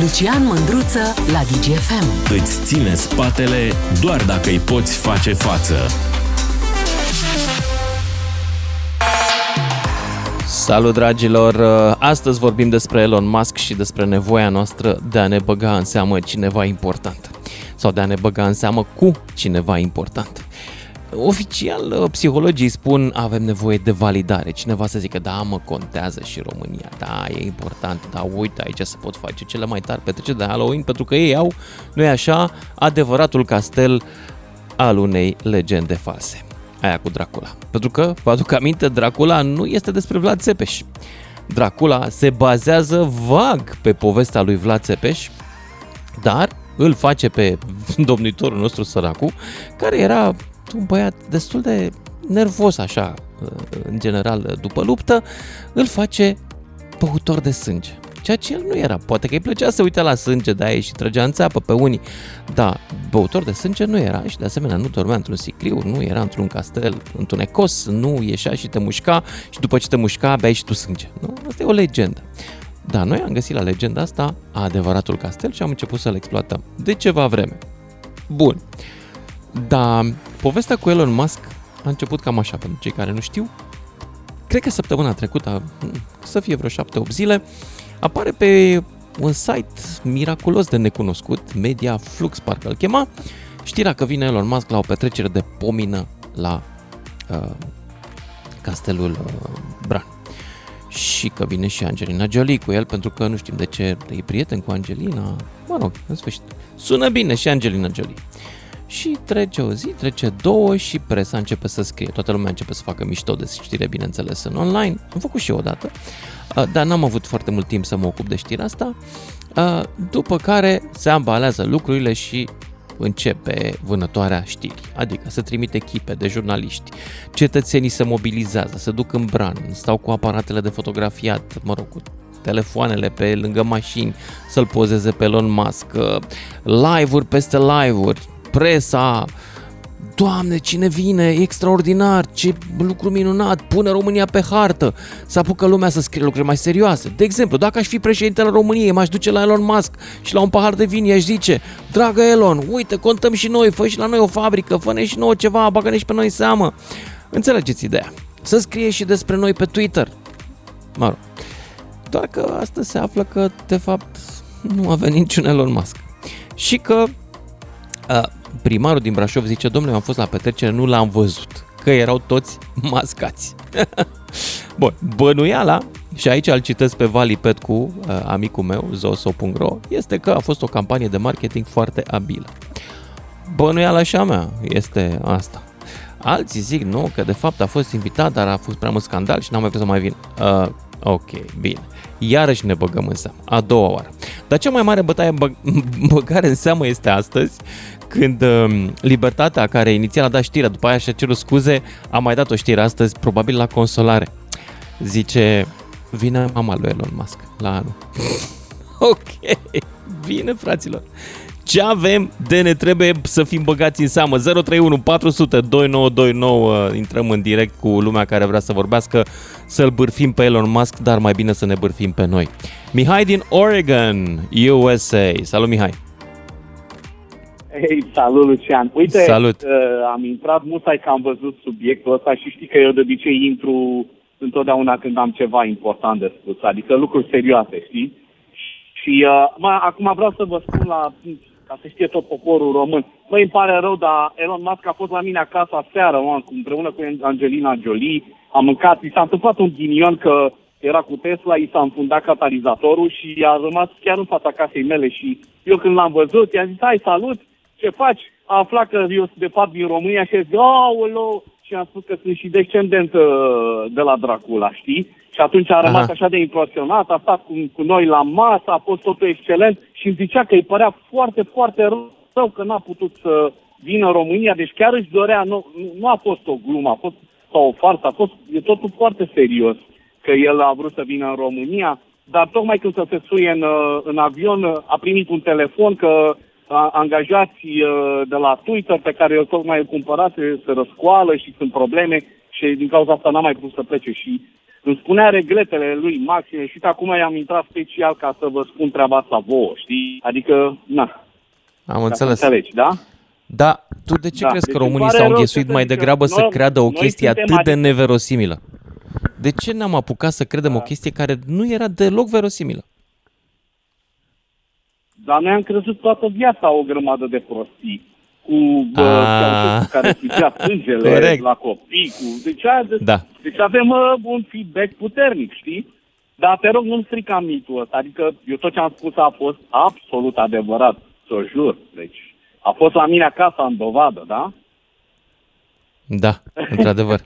Lucian Mândruță la DGFM. Îți ține spatele doar dacă îi poți face față. Salut dragilor! Astăzi vorbim despre Elon Musk și despre nevoia noastră de a ne băga în seamă cineva important sau de a ne băga în seamă cu cineva important. Oficial, uh, psihologii spun avem nevoie de validare. Cineva să zică, da, mă, contează și România, da, e important, da, uite, aici se pot face cele mai tari petreceri de Halloween, pentru că ei au, nu e așa, adevăratul castel al unei legende false. Aia cu Dracula. Pentru că, vă aduc aminte, Dracula nu este despre Vlad Țepeș. Dracula se bazează vag pe povestea lui Vlad Țepeș, dar îl face pe domnitorul nostru săracu, care era un băiat destul de nervos așa, în general, după luptă, îl face băutor de sânge. Ceea ce el nu era. Poate că îi plăcea să uite la sânge de aia și trăgea în țeapă pe unii. Da, băutor de sânge nu era și de asemenea nu dormea într-un sicriu, nu era într-un castel întunecos, nu ieșea și te mușca și după ce te mușca beai și tu sânge. Nu? Asta e o legendă. Da, noi am găsit la legenda asta adevăratul castel și am început să-l exploatăm. De ceva vreme. Bun. Dar povestea cu Elon Musk a început cam așa, pentru cei care nu știu. Cred că săptămâna trecută, să fie vreo 7-8 zile, apare pe un site miraculos de necunoscut, Media Flux parcă îl chema, știrea că vine Elon Musk la o petrecere de pomină la uh, castelul uh, Bran. Și că vine și Angelina Jolie cu el, pentru că nu știm de ce e prieten cu Angelina. Mă rog, în sfârșit. Sună bine și Angelina Jolie. Și trece o zi, trece două și presa începe să scrie. Toată lumea începe să facă mișto de știre, bineînțeles, în online. Am făcut și eu odată, dar n-am avut foarte mult timp să mă ocup de știrea asta. După care se ambalează lucrurile și începe vânătoarea știrii, adică să trimite echipe de jurnaliști, cetățenii se mobilizează, se duc în bran, stau cu aparatele de fotografiat, mă rog, cu telefoanele pe lângă mașini, să-l pozeze pe Elon Musk, live-uri peste live-uri, presa, Doamne, cine vine, e extraordinar, ce lucru minunat, pune România pe hartă, să apucă lumea să scrie lucruri mai serioase. De exemplu, dacă aș fi președintele României, m-aș duce la Elon Musk și la un pahar de vin i-aș zice, dragă Elon, uite, contăm și noi, fă și la noi o fabrică, fă și nouă ceva, bagă și pe noi seamă. Înțelegeți ideea. Să scrie și despre noi pe Twitter. Mă rog. Doar că astăzi se află că, de fapt, nu avea niciun Elon Musk. Și că uh, primarul din Brașov zice, domnule, am fost la petrecere, nu l-am văzut, că erau toți mascați. Bun, bănuiala, și aici îl citesc pe Valipet cu uh, amicul meu, zoso.ro, este că a fost o campanie de marketing foarte abilă. Bănuiala așa mea este asta. Alții zic, nu, că de fapt a fost invitat, dar a fost prea mult scandal și n-am mai vrut să mai vin. Uh, ok, bine. Iarăși ne băgăm în seamă, a doua oară. Dar cea mai mare bătaie bă- băgare în seamă este astăzi, când uh, Libertatea, care inițial a dat știrea, după aia și-a cerut scuze, a mai dat o știre astăzi, probabil la consolare. Zice, vine mama lui Elon Musk la anul. ok, bine fraților. Ce avem de ne trebuie să fim băgați în seamă? 031 400 2929 intrăm în direct cu lumea care vrea să vorbească, să-l bârfim pe Elon Musk, dar mai bine să ne bârfim pe noi. Mihai din Oregon, USA. Salut Mihai! Hei, salut Lucian! Uite, salut. Uh, am intrat musai că am văzut subiectul ăsta și știi că eu de obicei intru întotdeauna când am ceva important de spus, adică lucruri serioase, știi? Și uh, mă, acum vreau să vă spun la ca să știe tot poporul român. Măi, îmi pare rău, dar Elon Musk a fost la mine acasă aseară, mă, împreună cu Angelina Jolie, am mâncat, i s-a întâmplat un ghinion că era cu Tesla, i s-a înfundat catalizatorul și a rămas chiar în fața casei mele și eu când l-am văzut, i-am zis, hai, salut, ce faci? A aflat că eu sunt de fapt din România și a zis, aoleu, și am spus că sunt și descendent uh, de la Dracula, știi? Și atunci a rămas Aha. așa de impresionat, a stat cu, cu noi la masă, a fost totul excelent și îmi zicea că îi părea foarte, foarte rău că n-a putut să vină în România, deci chiar își dorea, nu, nu a fost o glumă, a fost sau o farsă, a fost, e totul foarte serios că el a vrut să vină în România, dar tocmai când să se suie în, în avion, a primit un telefon că angajați de la Twitter pe care el tocmai îl cumpărase se răscoală și sunt probleme și din cauza asta n-a mai putut să plece și îmi spunea regretele lui maxime și acum i-am intrat special ca să vă spun treaba asta vouă, știi? Adică, na, Am ca înțeles. să înțelegi, da? Da, tu de ce Da, crezi că deci îmi românii pare s-au rău înghesuit să mai zic că degrabă să noi- creadă o noi chestie suntem atât de adic- neverosimilă? De ce n-am apucat să credem o chestie care nu era deloc verosimilă? Dar noi am crezut toată viața o grămadă de prostii. Cu bă, Ah. care, cu care țigea sângele Corect. la copii. Cu, deci, aia de, Da. deci avem uh, un feedback puternic, știi? Dar te rog, nu-mi strica mitul ăsta. Adică eu tot ce am spus a fost absolut adevărat, să jur. Deci a fost la mine acasă în dovadă, da? Da, într-adevăr.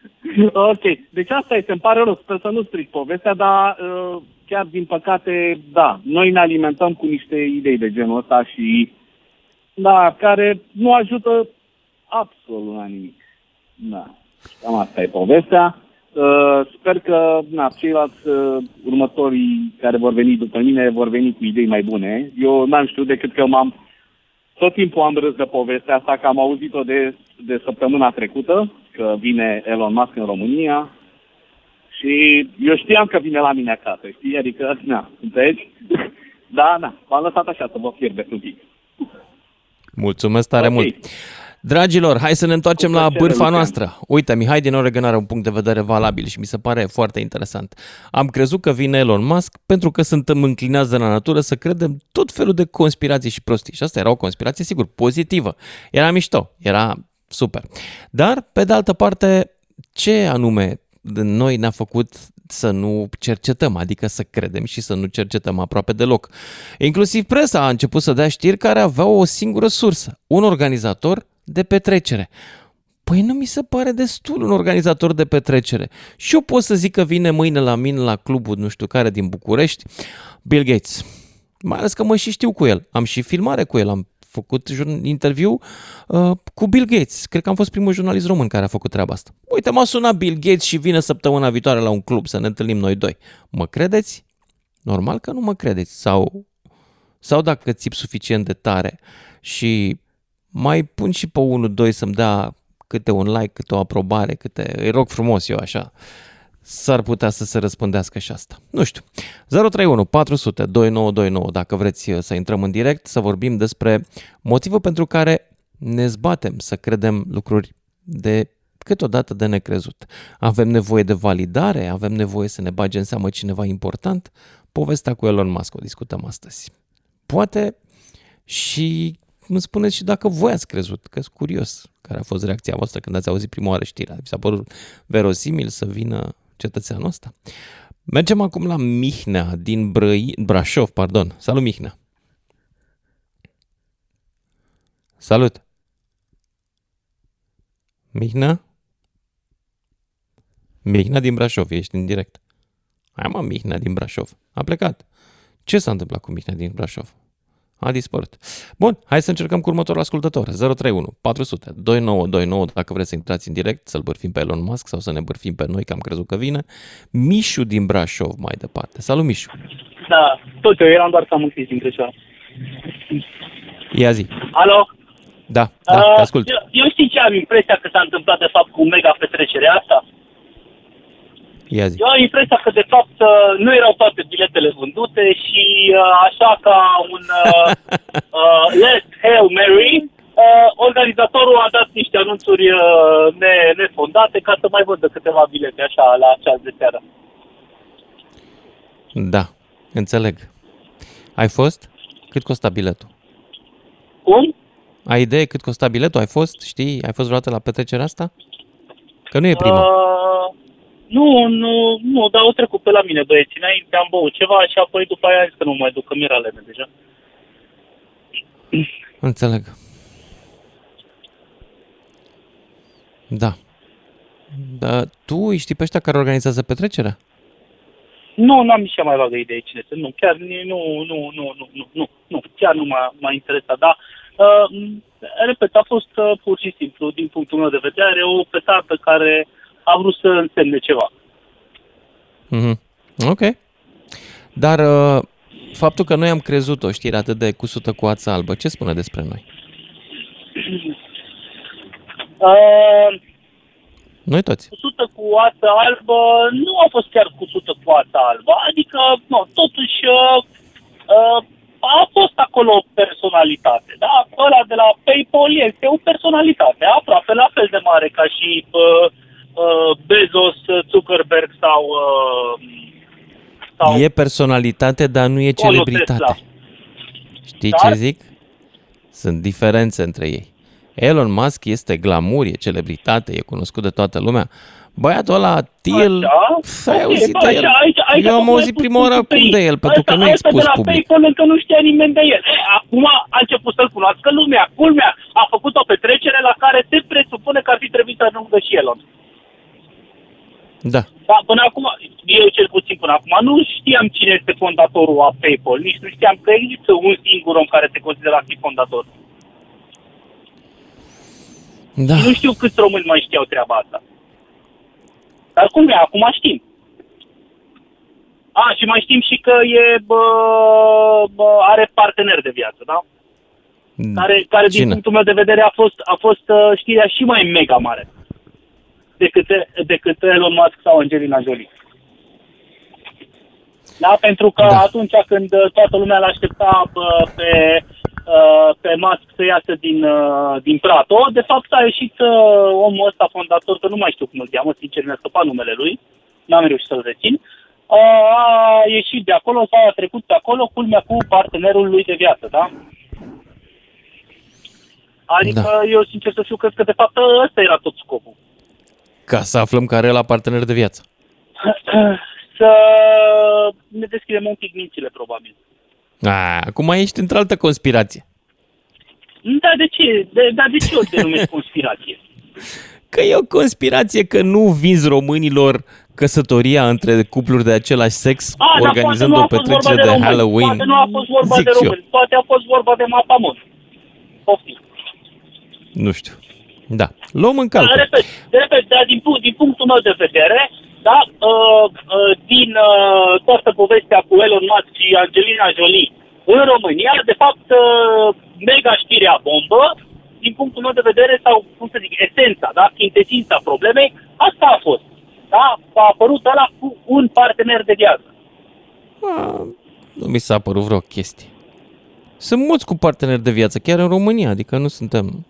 ok, deci asta este, îmi pare rău, sper să nu stric povestea, dar uh, chiar din păcate, da, noi ne alimentăm cu niște idei de genul ăsta și, da, care nu ajută absolut la nimic. Da, cam asta e povestea. Uh, sper că na, ceilalți uh, următorii care vor veni după mine vor veni cu idei mai bune. Eu n-am știut decât că m-am tot timpul am râs de povestea asta, că am auzit-o de, de săptămâna trecută, că vine Elon Musk în România și eu știam că vine la mine acasă, știi? Adică, na, înțelegi? Da, na, v-am lăsat așa să vă fierbeți un pic. Mulțumesc tare Ok. mult. Dragilor, hai să ne întoarcem Cu la plăcere, bârfa Lucian. noastră. Uite, Mihai din Oregon are un punct de vedere valabil și mi se pare foarte interesant. Am crezut că vine Elon Musk pentru că suntem înclinați de la natură să credem tot felul de conspirații și prostii. Și asta era o conspirație, sigur, pozitivă. Era mișto, era super. Dar, pe de altă parte, ce anume în noi ne-a făcut să nu cercetăm, adică să credem și să nu cercetăm aproape deloc. Inclusiv presa a început să dea știri care aveau o singură sursă, un organizator de petrecere. Păi nu mi se pare destul un organizator de petrecere. Și eu pot să zic că vine mâine la mine la clubul nu știu care din București, Bill Gates. Mai ales că mă și știu cu el. Am și filmare cu el, am făcut jurn- interviu uh, cu Bill Gates. Cred că am fost primul jurnalist român care a făcut treaba asta. Uite, m-a sunat Bill Gates și vine săptămâna viitoare la un club să ne întâlnim noi doi. Mă credeți? Normal că nu mă credeți. Sau, sau dacă țip suficient de tare și mai pun și pe unul, doi să-mi dea câte un like, câte o aprobare, câte... Îi rog frumos eu așa. S-ar putea să se răspândească și asta. Nu știu. 031 400 2929 dacă vreți uh, să intrăm în direct, să vorbim despre motivul pentru care ne zbatem să credem lucruri de câteodată de necrezut. Avem nevoie de validare, avem nevoie să ne bage în seamă cineva important. Povestea cu Elon Musk o discutăm astăzi. Poate și îmi spuneți și dacă voi ați crezut, că sunt curios care a fost reacția voastră când ați auzit prima oară știrea. Vi s-a părut verosimil să vină cetățeanul ăsta? Mergem acum la Mihnea din Brăi, Brașov, pardon. Salut, Mihnea! Salut! Mihnea? Mihnea din Brașov, ești în direct. Hai mă, Mihnea din Brașov. A plecat. Ce s-a întâmplat cu Mihnea din Brașov? A dispărut. Bun, hai să încercăm cu următorul ascultător. 031 400 2929 dacă vreți să intrați în direct, să-l bârfim pe Elon Musk sau să ne bârfim pe noi, că am crezut că vine. Mișu din Brașov mai departe. Salut, Mișu! Da, tot eu eram doar să am închis din greșeală. Ia zi. Alo? Da, da, te Uh, ascult. Eu, eu știi ce am impresia că s-a întâmplat de fapt cu mega petrecerea asta? Ia zi. Eu am impresia că de fapt uh, nu erau toate biletele vândute și uh, așa ca un uh, uh, Let's Hail Mary, uh, organizatorul a dat niște anunțuri uh, ne- nefondate ca să mai vândă câteva bilete așa la ceas de seară. Da, înțeleg. Ai fost? Cât costa biletul? Cum? Ai idee cât costa biletul? Ai fost? Știi? Ai fost vreodată la petrecerea asta? Că nu e prima. Uh, nu, nu, nu, dar au trecut pe la mine băieții. Înainte am băut ceva și apoi după aia am zis că nu mă mai duc, că mi-era lene deja. Înțeleg. Da. Dar tu îi știi pe ăștia care organizează petrecerea? Nu, n-am nici cea mai vagă idee cine sunt. Nu, chiar ni- nu, nu, nu, nu, nu, nu, nu chiar nu m-a, m-a interesat. Dar, uh, repet, a fost uh, pur și simplu, din punctul meu de vedere, o petardă care a vrut să însemne ceva. Mhm. Ok. Dar uh, faptul că noi am crezut o știre atât de cusută cu ața albă, ce spune despre noi? Uh, Noi toți. cu sută cu ață albă nu a fost chiar cu sută cu ață albă. Adică, nu, totuși uh, uh, a fost acolo o personalitate. Da? Ăla de la PayPal este o personalitate aproape la fel de mare ca și uh, uh, Bezos, Zuckerberg sau... Uh, sau E personalitate, dar nu e Tesla. celebritate. Știi Dar- ce zic? Sunt diferențe între ei. Elon Musk este glamour, e celebritate, e cunoscut de toată lumea. Băiatul ăla, Til, Așa? pf, ai Ok, auzit bă, de aici- el. aici- aici Eu am acum auzit ai prima pus oară punctul acum pe de ei. el, pentru că Ăsta- nu e ăsta expus de la public. PayPal încă nu știa nimeni de el. E, acum a început să-l cunoască lumea. Culmea a făcut o petrecere la care se presupune că ar fi trebuit să ajungă și Elon. Da. Dar până acum, eu cel puțin până acum, nu știam cine este fondatorul a PayPal. Nici nu știam că există un singur om care se consideră a fi fondator. Da. Nu știu câți români mai știau treaba asta. Dar cum e, acum știm. A, și mai știm și că e, bă, bă, are partener de viață, da? Care, care din Cine? punctul meu de vedere a fost, a fost uh, știrea și mai mega mare decât, decât Elon Musk sau Angelina Jolie. Da, pentru că Da. da. atunci când uh, toată lumea l aștepta bă, pe, uh, pe Musk să iasă din, uh, din Prato, de fapt a ieșit uh, omul ăsta fondator, că nu mai știu cum îl cheamă, sincer mi-a scăpat numele lui, n-am reușit să-l rețin, uh, a ieșit de acolo sau a trecut pe acolo, culmea cu partenerul lui de viață, da? Adică da. eu, sincer să fiu, cred că de fapt ăsta era tot scopul. Ca să aflăm care e la partener de viață. să ne deschidem un pic mințile, probabil. A, acum ești într-altă conspirație. Da, de ce? De, dar de ce o denumesc conspirație? Că e o conspirație că nu vinzi românilor căsătoria între cupluri de același sex, A, dar organizând poate o nu a fost vorba petrecere de, români. Halloween. Poate nu a fost vorba Zic de și eu. români, poate a fost vorba de mapamon. Poftim. Nu știu. Da. Luăm în Dar, calcul. repet, repet dar din, punct, din punctul meu de vedere, da, uh, uh, din uh, toată povestea cu Elon Musk și Angelina Jolie în România, de fapt, uh, mega știrea bombă, din punctul meu de vedere, sau, cum să zic, esența, da, chintesința problemei, asta a fost. Da? A apărut ăla cu un partener de viață. A, nu mi s-a părut vreo chestie. Sunt mulți cu parteneri de viață, chiar în România, adică nu suntem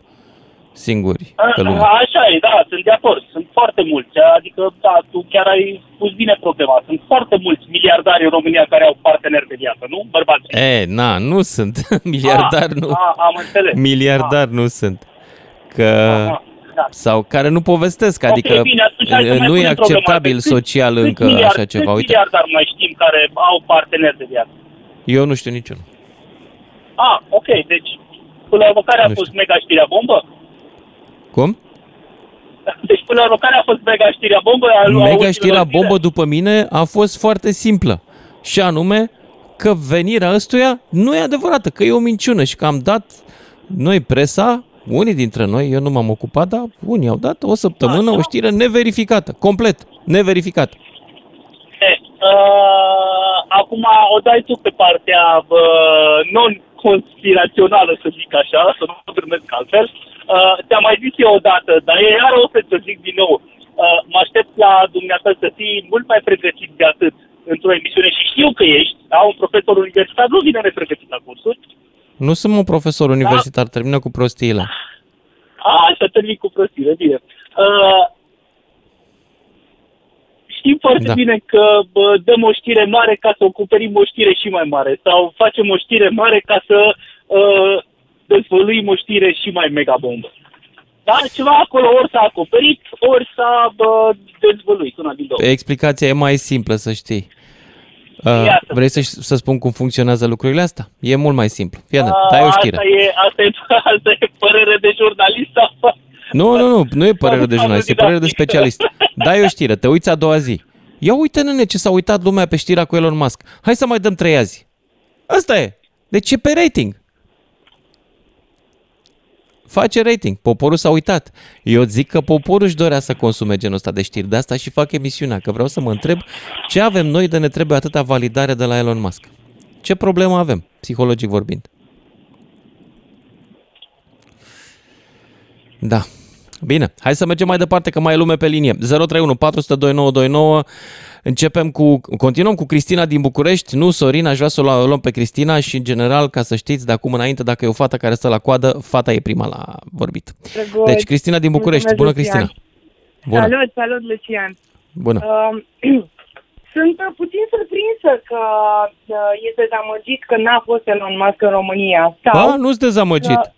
singuri pe A, lume. Așa e, da, sunt de acord. Sunt foarte mulți. Adică, da, tu chiar ai pus bine problema. Sunt foarte mulți miliardari în România care au parteneri de viață, nu? Bărbați. E, na, nu sunt. Miliardar Ah, nu. ah, am înțeles. Miliardar nu sunt. Că... Ah, da. Sau care nu povestesc, Ok, adică bine, atunci hai să mai nu e punem problema. acceptabil Câți- social câți încă miliard- așa ceva. Câți Uite, miliardari mai știm care au parteneri de viață? eu nu știu niciunul. Ah, ok, deci până la urmă care a Nu fost știu. mega știrea bombă? Cum? Deci până la urmă care a fost mega știrea bombă? A, a Mega ultimelor știrea zile? bombă după mine a fost foarte simplă. Și anume că venirea ăstuia nu e adevărată, că e o minciună și că am dat noi presa, unii dintre noi, eu nu m-am ocupat, dar unii au dat o săptămână Așa. o știre neverificată, complet, neverificată. E, uh, acum o dai tu pe partea uh, non-conspirațională, să zic așa, să nu mă primesc altfel. Uh, te-am mai zis eu odată, dar e iar o să zic din nou. Uh, mă aștept la dumneata să fii mult mai pregătit de atât într-o emisiune și știu că ești, da, un profesor universitar nu vine nepregătit la cursuri. Nu sunt un profesor universitar, termină cu prostiile. A, așa termin cu prostire, bine. Uh, știm foarte Da. da. bine că bă, dăm o știre mare ca să acoperim o știre și mai mare sau facem o știre mare ca să uh, dezvăluim o știre și mai mega bombă. Da? Ceva acolo ori s-a acoperit, ori s-a bă, dezvăluit, una din două. Explicația e mai simplă, să știi. Uh, Iată. vrei să, să spun cum funcționează lucrurile astea? E mult mai simplu. Fii atent, Uh, dai o știre. Asta e, asta, e, asta e părere de jurnalist sau... Nu, nu, nu, nu e părere de Am jurnalist, e auzit părere de asta. specialist. Dai o știre, te uiți a doua zi. Ia uite, nene, ce s-a uitat lumea pe știrea cu Elon Musk. Hai să mai dăm trei azi. Asta e. Deci e pe rating. Face rating. Poporul s-a uitat. Eu zic că poporul își dorea să consume genul ăsta de știri. De asta și fac emisiunea, că vreau să mă întreb ce avem noi de ne trebuie atâta validare de la Elon Musk. Ce problemă avem, psihologic vorbind? Da. Bine, hai să mergem mai departe, că mai e lume pe linie. 031 400 2929. Începem cu, continuăm cu Cristina din București. Nu, Sorin, aș vrea să o luăm pe Cristina și, în general, ca să știți, de acum înainte, dacă e o fată care stă la coadă, fata e prima la vorbit. Drăguț. Deci, Cristina din București. Mulțumesc, Bună, Lucian. Cristina. Bună. Salut, salut, Lucian. Bună. Uh, sunt uh, puțin surprinsă că uh, e dezamăgit că n-a fost Elon Musk în România. Sau A, nu-ți dezamăgit. că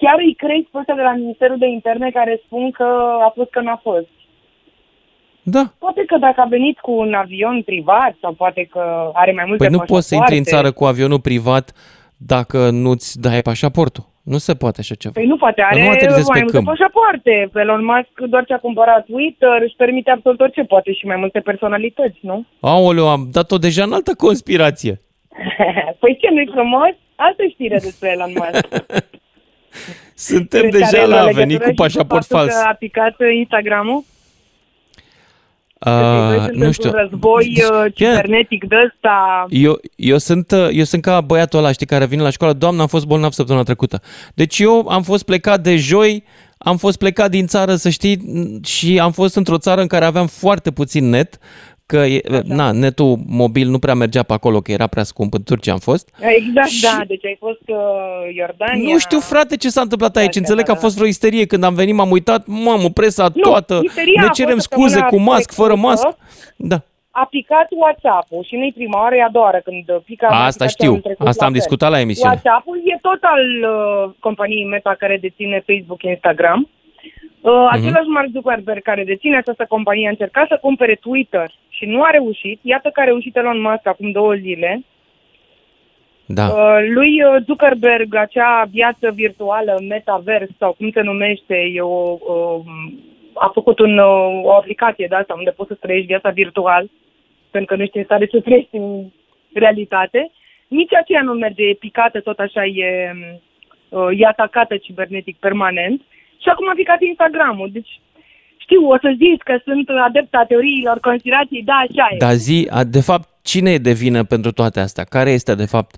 chiar îi crezi pe ăsta de la Ministerul de Interne care spun că a fost că n-a fost. Da. Poate că dacă a venit cu un avion privat sau poate că are mai multe Păi nu poți să intri în pașapoarte. țară cu avionul privat dacă nu-ți dai pașaportul. Nu se poate așa ceva. Păi nu poate, Că are nu aterizezi mai pe multe câmp. pașapoarte. Pe Elon Musk doar ce a cumpărat Twitter își permite absolut orice, poate și mai multe personalități, nu? Aoleu, am dat-o deja în altă conspirație. păi ce, nu-i frumos? Altă știre despre Elon Musk. Suntem Crezi că deja are la legătură venit cu și pașaport faptul fals. Că a picat uh, Instagram-ul? Că Uh, noi suntem nu știu. într-un război Deci, uh, chiar, cibernetic de ăsta. eu, eu, sunt, uh, eu sunt ca băiatul ăla, știi, care vine la școală. Doamne, am fost bolnav săptămâna trecută. Deci eu am fost plecat de joi, am fost plecat din țară, să știi, și am fost într-o țară în care aveam foarte puțin net, că e, na, netul mobil nu prea mergea pe acolo, că era prea scump. În Turcia am fost. Exact, Și- da. Deci ai fost uh, Iordania. Nu știu, frate, ce s-a întâmplat aici. Da, Înțeleg că da, a fost vreo isterie când am venit, m-am uitat, mamă, presa Nu, toată, isteria ne a cerem fost scuze cu săptămâna masc, fără trecută. masc. Da. A picat WhatsApp-ul și nu-i prima oară, e a doua oară când pică Asta aplicația știu. anul trecut Asta la am fel. discutat la emisiune. WhatsApp-ul e tot al uh, companiei Meta care deține Facebook, Instagram. Uh, Mhm. Același Mark Zuckerberg care deține această companie a încercat să cumpere Twitter și nu a reușit. Iată că a reușit Elon Musk acum două zile. Da. Uh, lui uh, Zuckerberg, acea viață virtuală, metaverse sau cum se numește, e o, uh, a făcut un, uh, o aplicație de asta unde poți să trăiești viața virtual, pentru că nu ești în stare să trăiești în realitate. Nici aceea nu merge, e picată, tot așa e, uh, e atacată cibernetic permanent. Și acum a picat Instagramul, deci știu, o să zici că sunt adepta teoriilor conspirației, da, așa e. Dar zi, a, de fapt, cine e de vină pentru toate astea? Care este, de fapt,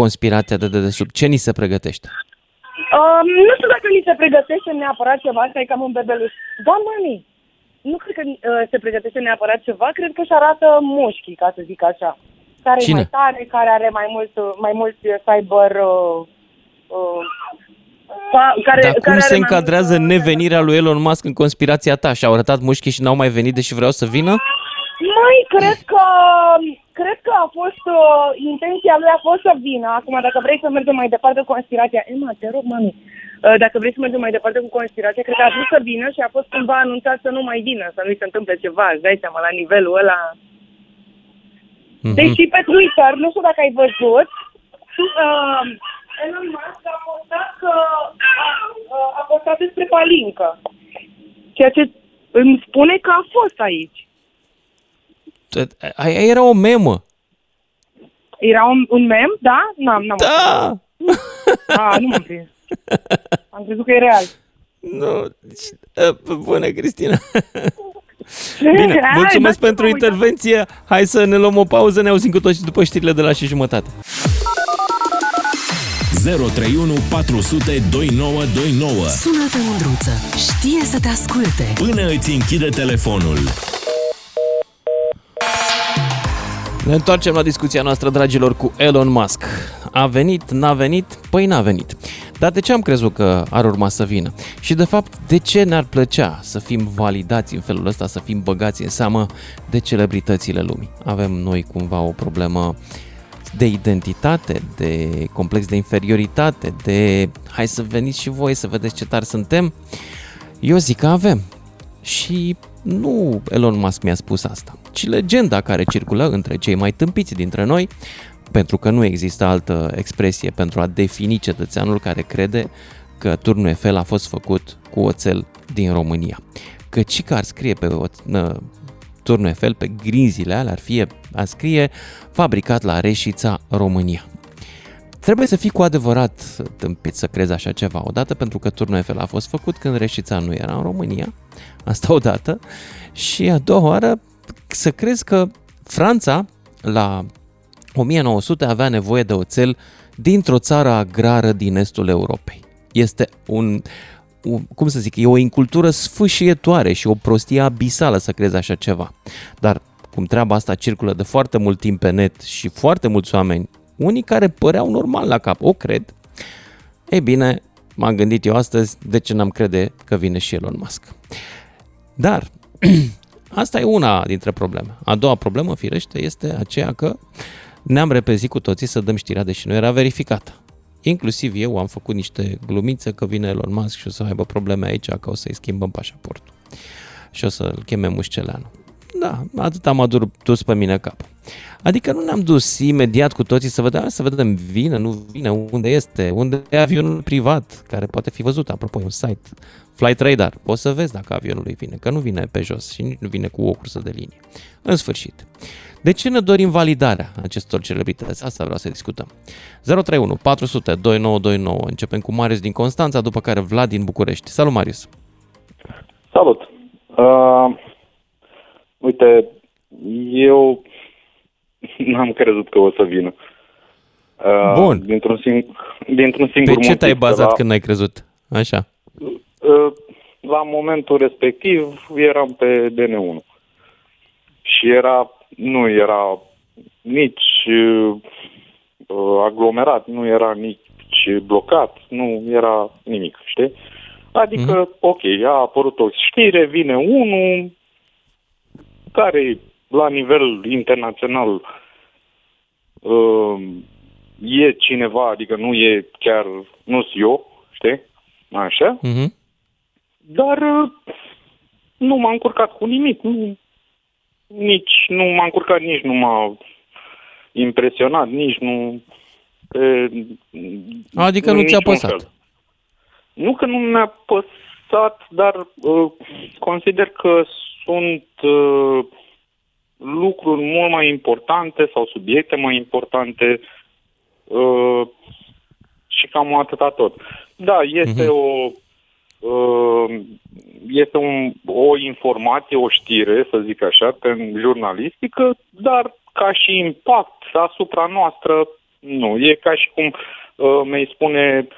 conspirația de dedesubt? Ce ni se pregătește? Um, nu știu dacă ni se pregătește neapărat ceva, asta e cam un bebeluș. Da, mami, nu cred că uh, se pregătește neapărat ceva, cred că își arată mușchii, ca să zic așa. Care Cine? e mai tare, care are mai mult, mai mulți cyber... Uh, uh, fa- care, Dar cum care se are mai încadrează mult, uh, nevenirea lui Elon Musk în conspirația ta? Și-au arătat mușchii și n-au mai venit deși vreau să vină? Mai cred că cred că a fost uh, intenția lui a fost să vină. Acum dacă vrei să mergem mai departe cu conspirația, Emma, te rog, mami. Uh, dacă vrei să mergem mai departe cu conspirația, cred că a vrut să vină și a fost cumva anunțat să nu mai vină, să nu-i se întâmple ceva, îți dai seama, la nivelul ăla. Mhm. Deși pe Twitter, nu știu dacă ai văzut, uh, Elon Musk a postat că a, uh, a postat despre Palincă. Ceea ce îmi spune că a fost aici. Aia era o memă. Era un, un mem, da? N-am, n-am. Da! A, nu m-am prins. Am crezut că e real. Nu, deci, uh, bună, Cristina. Bine, Hai, mulțumesc da, pentru mă uitam. intervenție. Hai să ne luăm o pauză, ne auzim cu toți după știrile de la și jumătate. 031 400 2929 Sună-te mândruță. Știe să te asculte. Până îți închide telefonul. Ne întoarcem la discuția noastră, dragilor, cu Elon Musk. A venit, n-a venit? Păi n-a venit. Dar de ce am crezut că ar urma să vină? Și de fapt, de ce ne-ar plăcea să fim validați în felul ăsta, să fim băgați în seamă de celebritățile lumii? Avem noi cumva o problemă de identitate, de complex de inferioritate, de hai să veniți și voi să vedeți ce tari suntem? Eu zic că avem. Și nu Elon Musk mi-a spus asta, ci legenda care circulă între cei mai tâmpiți dintre noi, pentru că nu există altă expresie pentru a defini cetățeanul care crede că turnul Eiffel a fost făcut cu oțel din România. Că și că ar scrie pe o, nă, turnul Eiffel, pe grinzile alea, ar, fi, ar scrie fabricat la Reșița, România. Trebuie să fii cu adevărat tâmpit să crezi așa ceva. Odată pentru că turnul Eiffel a fost făcut când Reșița nu era în România, asta odată, și a doua oară să crezi că Franța la 1900 avea nevoie de oțel dintr-o țară agrară din estul Europei. Este un cum să zic, e o incultură sfâșietoare și o prostie abisală să crezi așa ceva. Dar cum treaba asta circulă de foarte mult timp pe net și foarte mulți oameni, unii care păreau normal la cap, o cred, e bine, m-am gândit eu astăzi de ce n-am crede că vine și Elon Musk. Dar asta e una dintre probleme. A doua problemă, firește, este aceea că ne-am repezit cu toții să dăm știrea, deși nu era verificată. Inclusiv eu am făcut niște glumițe că vine Elon Musk și o să aibă probleme aici, că o să-i schimbăm pașaportul. Și o să-l cheme Mușceleanu. Da, atât am adus dus pe mine cap. Adică nu ne-am dus imediat cu toții să vedem, să vedem vine, nu vine, unde este, unde e avionul privat, care poate fi văzut, apropo, e un site, Flight Radar, poți să vezi dacă avionul lui vine, că nu vine pe jos și nici nu vine cu o cursă de linie. În sfârșit, de ce ne dorim validarea acestor celebrități? Asta vreau să discutăm. 031 400 2929. Începem cu Marius din Constanța, după care Vlad din București. Salut, Marius! Salut! Uh, uite, eu n-am crezut că o să vină. Uh, Bun. Dintr-un, sing- dintr-un singur Pe ce te-ai bazat la... când n-ai crezut? Așa. Uh, la momentul respectiv eram pe DN1. Și era nu era nici uh, aglomerat, nu era nici blocat, nu era nimic, știi? Adică, mm-hmm. ok, a apărut o știre, vine unul care la nivel internațional uh, e cineva, adică nu e chiar, nu sunt eu, știi? Așa. Mm-hmm. Dar uh, nu m-am încurcat cu nimic, nu, nici nu m-a încurcat, nici nu m-a impresionat, nici nu... E, adică nu ți-a păsat? Fel. Nu că nu mi-a păsat, dar uh, consider că sunt uh, lucruri mult mai importante sau subiecte mai importante uh, și cam atâta tot. Da, este uh-huh. o Uh, este un, o informație, o știre, să zic așa, pe jurnalistică, dar ca și impact asupra noastră, nu. E ca și cum uh, mi spune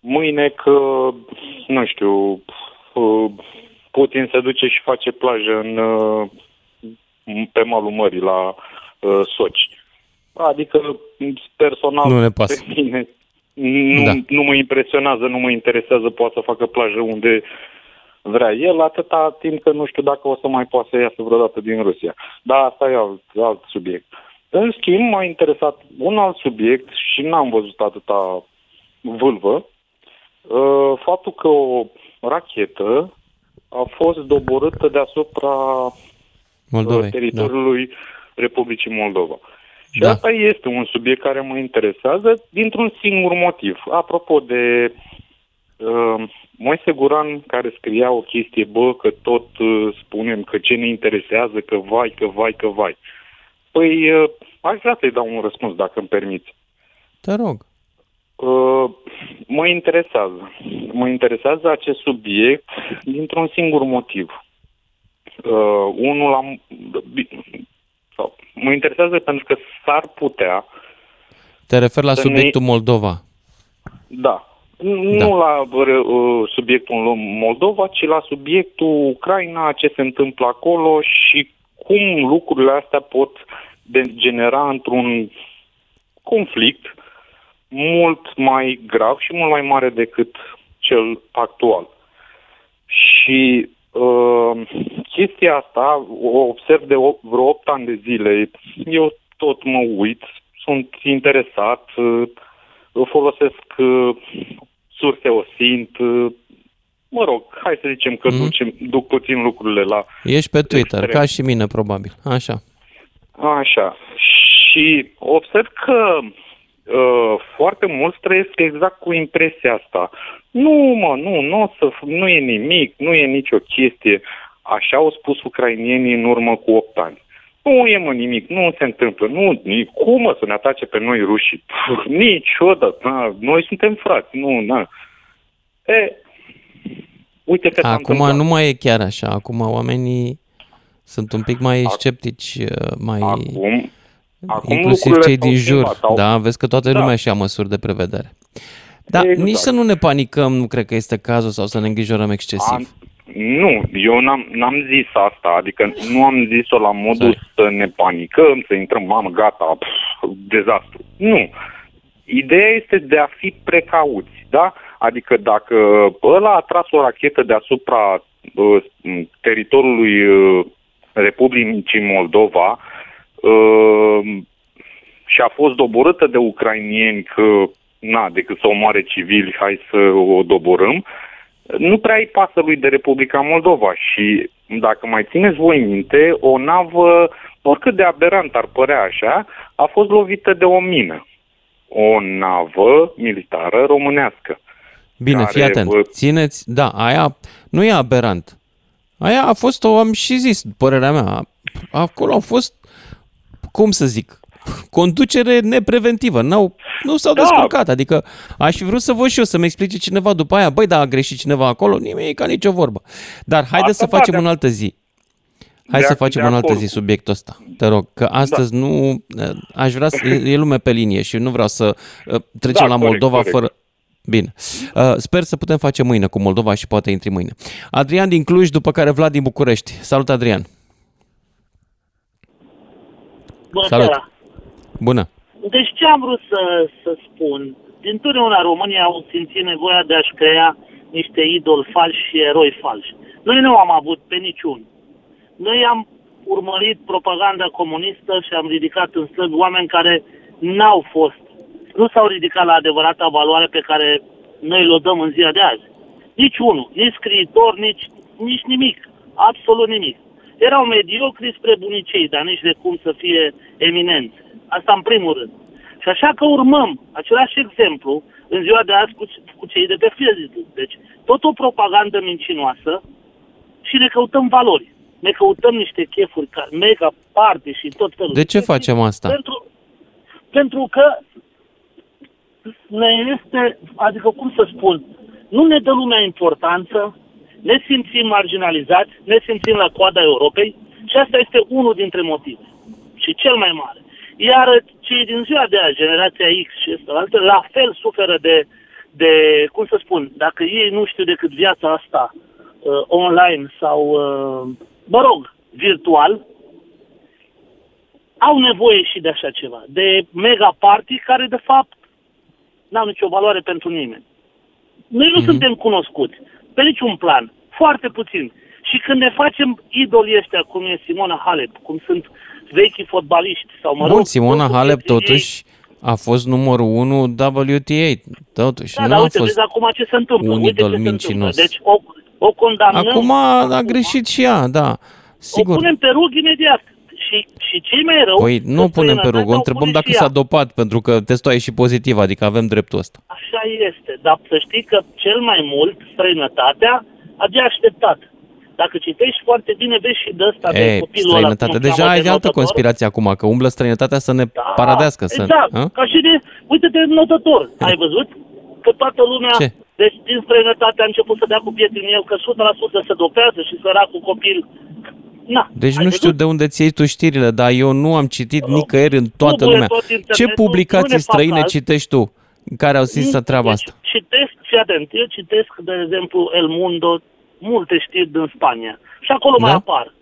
mâine că, nu știu, uh, Putin se duce și face plajă în, uh, pe malul mării la uh, Soci. Adică, personal, nu ne pasă. pe mine nu, da. nu mă impresionează, nu mă interesează, poate să facă plajă unde vrea el, atâta timp că nu știu dacă o să mai poată să iasă vreodată din Rusia. Dar asta e alt, alt subiect. În schimb, m-a interesat un alt subiect și n-am văzut atâta vâlvă, uh, faptul că o rachetă a fost doborâtă deasupra Moldovei, teritoriului da. Republicii Moldova. Și da. asta este un subiect care mă interesează dintr-un singur motiv. Apropo de uh, Moise Guran care scria o chestie, bă, că tot uh, spunem că ce ne interesează, că vai, că vai, că vai. Păi, uh, aș vrea să-i dau un răspuns, dacă îmi permiți. Te rog. Uh, mă interesează. Mă interesează acest subiect dintr-un singur motiv. Uh, unul am, sau, mă interesează pentru că s-ar putea... Te refer la subiectul ne... Moldova. Da. Nu da. la uh, subiectul Moldova, ci la subiectul Ucraina, ce se întâmplă acolo și cum lucrurile astea pot degenera într-un conflict mult mai grav și mult mai mare decât cel actual. Și Uh, chestia asta o observ de o, vreo 8 ani de zile. Eu tot mă uit, sunt interesat, uh, folosesc uh, surse OSINT, uh, mă rog, hai să zicem că mm-hmm. ducem, duc puțin lucrurile la... Ești pe Twitter, extrem. ca și mine, probabil. Așa. Așa. Și observ că uh, foarte mulți trăiesc exact cu impresia asta. Nu, mă, nu, nu, să, nu e nimic, nu e nicio chestie. Așa au spus ucrainienii în urmă cu 8 ani. Nu e, mă, nimic, nu se întâmplă. Nu, nici, cum mă, să ne atace pe noi rușii? Puh, niciodată, na, noi suntem frați, nu, na. E, uite că Acum nu mai e chiar așa, acum oamenii sunt un pic mai sceptici, mai... Acum, Acum inclusiv cei din jur, sau... da, vezi că toată da. lumea și-a măsuri de prevedere. Da, Exact. nici să nu ne panicăm, nu cred că este cazul sau să ne îngrijorăm excesiv. Am, nu, eu n-am, n-am zis asta, adică nu am zis-o la modul Sorry. să ne panicăm, să intrăm, mamă, gata, pf, dezastru. Nu. Ideea este de a fi precauți, da? Adică dacă ăla a tras o rachetă deasupra uh, teritoriului uh, Republicii Moldova uh, și a fost doborâtă de ucrainieni că, na, decât să omoare civili, hai să o doborâm, nu prea îi pasă lui de Republica Moldova și dacă mai țineți voi minte, o navă, oricât de aberant ar părea așa, a fost lovită de o mină. O navă militară românească. Bine, care fii atent. vă- Țineți, da, aia nu e aberant. Aia a fost o, am și zis, părerea mea. Acolo au fost, cum să zic, conducere nepreventivă. N-au, nu s-au Da. descurcat. Adică aș fi vrut să văd și eu să-mi explice cineva după aia, băi, da, a greșit cineva acolo, nimic, ca nicio vorbă. Dar haideți Asta să facem da, în altă zi. Hai De să ac- facem de în altă acord zi cu- subiectul ăsta. Te rog, că astăzi Da. nu... Aș vrea să... E e lume pe linie și nu vreau să uh, trecem Da, la corect, Moldova corect. fără... Bine. Uh, Sper să putem face mâine cu Moldova și poate intri mâine. Adrian din Cluj, după care Vlad din București. Salut, Adrian. Bună Salut. seara. Bună. Deci ce am vrut să, să spun? Dintotdeauna România au simțit nevoia de a-și crea niște idoli falși și eroi falși. Noi nu am avut pe niciun. Noi am urmărit propaganda comunistă și am ridicat în slăbi oameni care n-au fost, nu s-au ridicat la adevărata valoare pe care noi o dăm în ziua de azi. Nici unul, nici scriitor, nici, nici nimic, absolut nimic. Erau mediocri spre bunicei, dar nici de cum să fie eminenți. Asta în primul rând. Și așa că urmăm același exemplu în ziua de azi cu, cu cei de pe Facebook. Deci, tot o propagandă mincinoasă și ne căutăm valori. Ne căutăm niște chefuri, ca mega party și tot felul. De ce facem asta? Pentru, pentru că ne este, adică cum să spun, nu ne dă lumea importanță, ne simțim marginalizați, ne simțim la coada Europei și asta este unul dintre motive. Și cel mai mare. Iar cei din ziua de azi, generația X și ăsta, altă, la fel suferă de, de, cum să spun, dacă ei nu știu decât viața asta uh, online sau, uh, mă rog, virtual, au nevoie și de așa ceva, de mega party care de fapt n-au nicio valoare pentru nimeni. Noi nu mm-hmm. suntem cunoscuți pe niciun plan, foarte puțin. Și când ne facem idolii ăștia, cum e Simona Halep, cum sunt vechi fotbaliști sau mă rog... Bun, Simona oricum Halep sunt ei- totuși a fost numărul 1 WTA. Totuși, Da, nu dar a uite, fost... vezi acum ce se întâmplă. un uite idol ce se mincinos. întâmplă. Deci o, o condamnăm... Acum a greșit și ea, da. O Sigur. punem pe rug imediat. Și, și cei mai rău... Păi nu în punem pe străinătate rug, o au întrebăm pune dacă și s-a ea. dopat, pentru că testul a ieșit pozitiv, adică avem dreptul ăsta. Așa este, dar să știi că cel mai mult străinătatea a de așteptat. Dacă citești foarte bine, vezi și de ăsta de E, copilul ăla, străinătate. cum îl Deja cheamă, ai de altă notător. conspirație acum, că umblă străinătatea să ne Da, paradească. Să, Exact, a? ca și de, uite-te, notător, ai văzut? Că toată lumea, Ce? deci din străinătate a început să dea cu pietre în el, că 100% se dopează și săracul copil. Na, Deci ai nu știu văzut? de unde ți iei tu știrile, dar eu nu am citit nicăieri în toată Google, lumea. tot Ce internetul, publicații nu ne fac străine caz. citești tu care au zis să treaba deci, asta? Citesc, fii atent, eu citesc, de exemplu, El Mundo, multe știri din Spania. Și acolo mai Da? apar.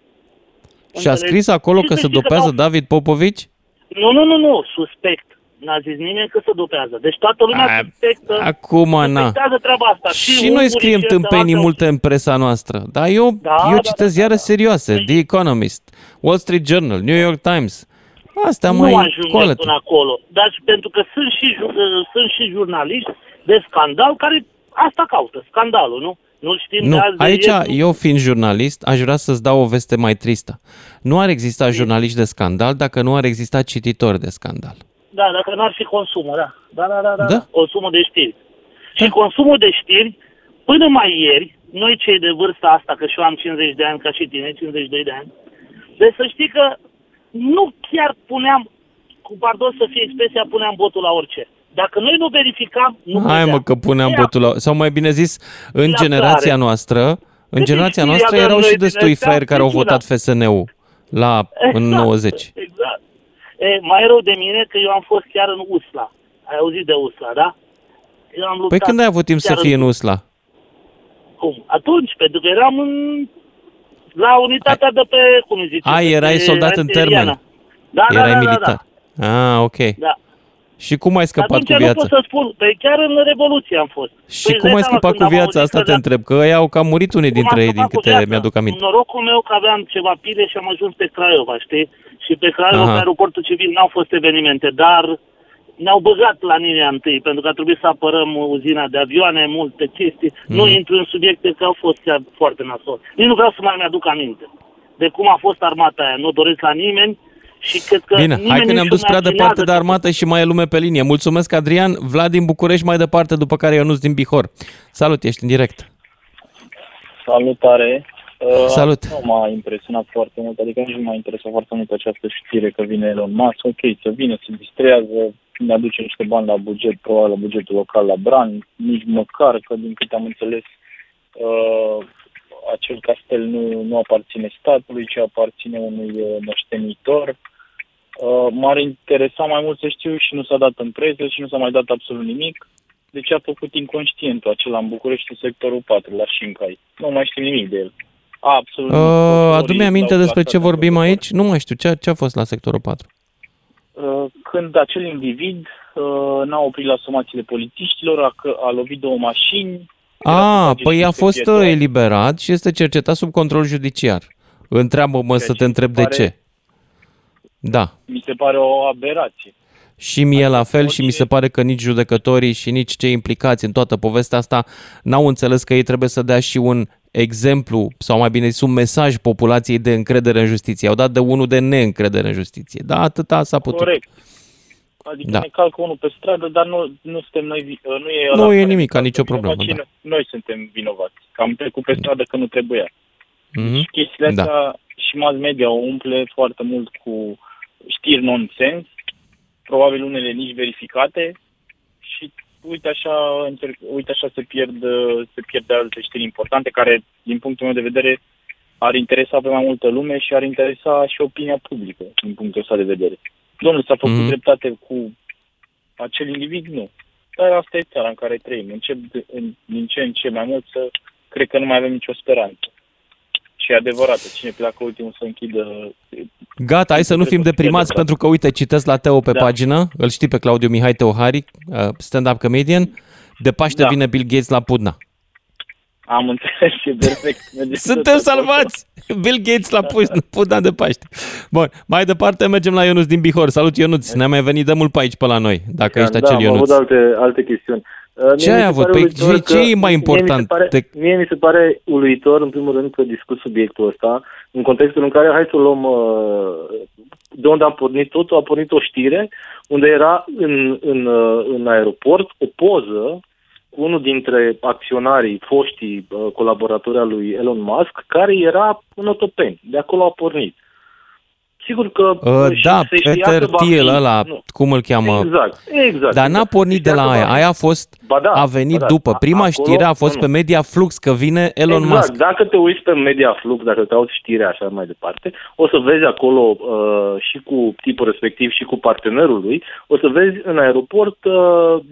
Și a Înțelegi? scris acolo Și că să se știi că dopează dau- David Popovici? Nu, nu, nu, nu, suspect. N-a zis nimeni că se dopează. Deci toată lumea A, suspectă. Acum, na. suspectează treaba asta. Și noi ungurii scriem și tâmpenii ăsta, multe în presa noastră, dar eu, Da, eu da, citesc da, ziare da. serioase, The Economist, Wall Street Journal, New York Times. Astea nu mai ajungem colete. până acolo. Dar și pentru că sunt și, ju- uh, sunt și jurnaliști de scandal care asta caută, scandalul, nu? Nu știm Nu, de azi de aici, ieri, eu fiind jurnalist, aș vrea să-ți dau o veste mai tristă. Nu ar exista jurnaliști de scandal dacă nu ar exista cititori de scandal. Da, dacă n-ar fi consumul, da. Da, da, da, da. Da. Consumul de știri. Și consumul de știri, până mai ieri, noi cei de vârsta asta, că și eu am 50 de ani, ca și tine, 52 de ani, deci să știi că nu chiar puneam, cu pardon să fie expresia, puneam botul la orice. Dacă noi nu verificam, nu Hai puneam. mă că puneam Ia, botul la... Sau mai bine zis, în La generația care? noastră, în Câte generația știri noastră aveam erau noi și din destui astea? fraieri care au Niciuna. votat FSN-ul la, în 90. Exact. E, mai rău de mine că eu am fost chiar în USLA. Ai auzit de USLA, da? Eu am Păi luptat când ai avut timp să chiar fii în USLA? Cum? Atunci, pentru că eram în, la unitatea de pe, cum îi zice? A, de erai pe soldat în termen. artiliană. Da, da, Erai da, da, militar. Da, Ah, ok. da. Și cum ai scăpat Atunci cu nu viața? pot să spun. Păi chiar în Revoluție am fost. Și păi, cum îți ai dai scăpat seama, cu când am viața auzit asta, că te da- întreb? Că ei au cam murit unii Cum am dintre ei, scăpat din cu câte viața? mi-aduc aminte. Norocul meu că aveam ceva pile și am ajuns pe Craiova, știi? Și pe Craiova, Aha. pe aeroportul civil, n-au fost evenimente, dar ne-au băgat la linia întâi, pentru că a trebuit să apărăm uzina de avioane, multe chestii. Mhm. Nu intru în subiecte că au fost chiar foarte nasol. Nici nu vreau să mai mi-aduc aminte de cum a fost armata aia. Nu o doresc la nimeni și cred că Bine, nimeni hai că nici ne-am nu dus prea imaginează departe de că- armată și mai e lume pe linie. Mulțumesc, Adrian. Vlad din București mai departe, după care Ionuț din Bihor. Salut, ești în direct. Salutare! Uh, Salut. Nu m-a impresionat foarte mult, adică nici nu m-a interesat foarte mult această știre că vine Elon Musk. Ok, să vină, se distrează, ne aduce niște bani la buget, probabil la bugetul local la Bran, nici măcar că, din câte am înțeles, uh, acel castel nu, nu aparține statului, ci aparține unui uh, moștenitor. Uh, m-ar interesa mai mult să știu și nu s-a dat în presă și nu s-a mai dat absolut nimic. De ce a făcut inconștientul acela în București, în sectorul 4, la Șincai? Nu mai știu nimic de el. Absolut nimic. Uh, Procurorii adu-mi aminte l-au despre plasat ce în vorbim protocol. aici. Nu mai știu, ce, ce a fost la sectorul 4? Uh, Când acel individ uh, n-a oprit la somațiile polițiștilor, a, că- a lovit două mașini. A, Era păi a pe fost pieton. uh, eliberat și este cercetat sub control judiciar. Întreabă-mă să ce te mi întreb se de pare- ce. Da. Mi se pare o aberație. Și mie la fel și mi oricine- se pare că nici judecătorii și nici cei implicați în toată povestea asta n-au înțeles că ei trebuie să dea și un exemplu, sau mai bine zis, un mesaj populației de încredere în justiție. Au dat de unul de neîncredere în justiție. Da, atâta s-a putut. Corect. Adică Da. ne calcă unul pe stradă, dar nu, nu suntem noi, vi- uh, nu e Nu ăla e care nimic, ca ne nicio calcă problemă, vinovat, da. ci Noi suntem vinovați. Că am trecut pe stradă că nu trebuia. Mhm. Și chestiile Da. astea și mass media o umple foarte mult cu știri nonsens, probabil unele nici verificate și uite așa, încerc, uite așa se, pierd, se pierd alte știri importante care, din punctul meu de vedere, ar interesa pe mai multă lume și ar interesa și opinia publică, din punctul ăsta de vedere. Domnule, s-a făcut Mhm. dreptate cu acel individ? Nu. Dar asta e țara în care trăim. Încep de, în, din ce în ce mai mult să cred că nu mai avem nicio speranță. Și e adevărat, cine pleacă ultimul să închidă... Gata, hai să nu fim deprimați pentru că, uite, citesc la Teo pe Da. pagină, îl știi pe Claudiu Mihai Teohari, uh, stand-up comedian, de Paște Da. vine Bill Gates la Pudna. Am înțeles, e perfect. Merge Suntem tot acolo. salvați! Bill Gates la Pudna, Pudna de Paște. Bun, mai departe mergem la Ionuț din Bihor. Salut, Ionuț! Ne-a mai venit de mult pe aici, pe la noi, dacă ești da, acel am Ionuț. avut alte, alte chestiuni. Uh, mie Ce mi ai se avut? pare Păi uluitor ce- ce că- e mai mie important Mi se pare, de- Mie mi se pare uluitor, în primul rând, că discut subiectul ăsta, în contextul în care, hai să o luăm uh, de unde a pornit totul, a pornit o știre unde era în, în, uh, în aeroport o poză cu unul dintre acționarii, foștii uh, colaboratori al lui Elon Musk, care era în Otopeni. De acolo a pornit. Sigur că... Uh, și da, se știa Peter că va fi- Thiel ăla, nu. cum îl cheamă? Exact, exact. Dar n-a exact. pornit de Știa la că aia. va fi. Aia a fost, Ba da, a venit ba da. după. A- Prima acolo- știre a fost nu, pe nu. Media Flux că vine Elon exact. Musk. Dacă te uiți pe Media Flux, dacă te auzi știrea așa mai departe, o să vezi acolo uh, și cu tipul respectiv și cu partenerul lui, o să vezi în aeroport uh,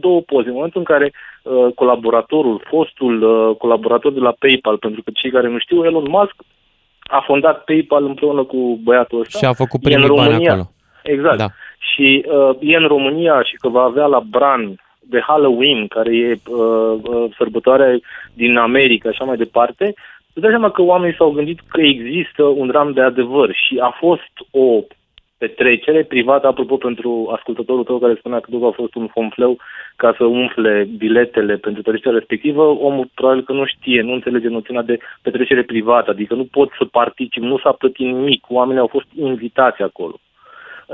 două poze. În momentul în care uh, colaboratorul, fostul uh, colaborator de la PayPal, pentru că cei care nu știu, Elon Musk a fondat PayPal împreună cu băiatul ăsta. Și a făcut E în primii bani România. acolo. Exact. Da. Și uh, e în România și că va avea la Bran de Halloween, care e uh, uh, sărbătoarea din America și așa mai departe, îți dai seama că oamenii s-au gândit că există un ram de adevăr și a fost o petrecere privată, apropo pentru ascultătorul tău care spunea că totul a fost un fonfleu ca să umfle biletele pentru petrecerea respectivă, omul probabil că nu știe, nu înțelege noțiunea de petrecere privată, adică nu pot să particip, nu s-a plătit nimic, oamenii au fost invitați acolo.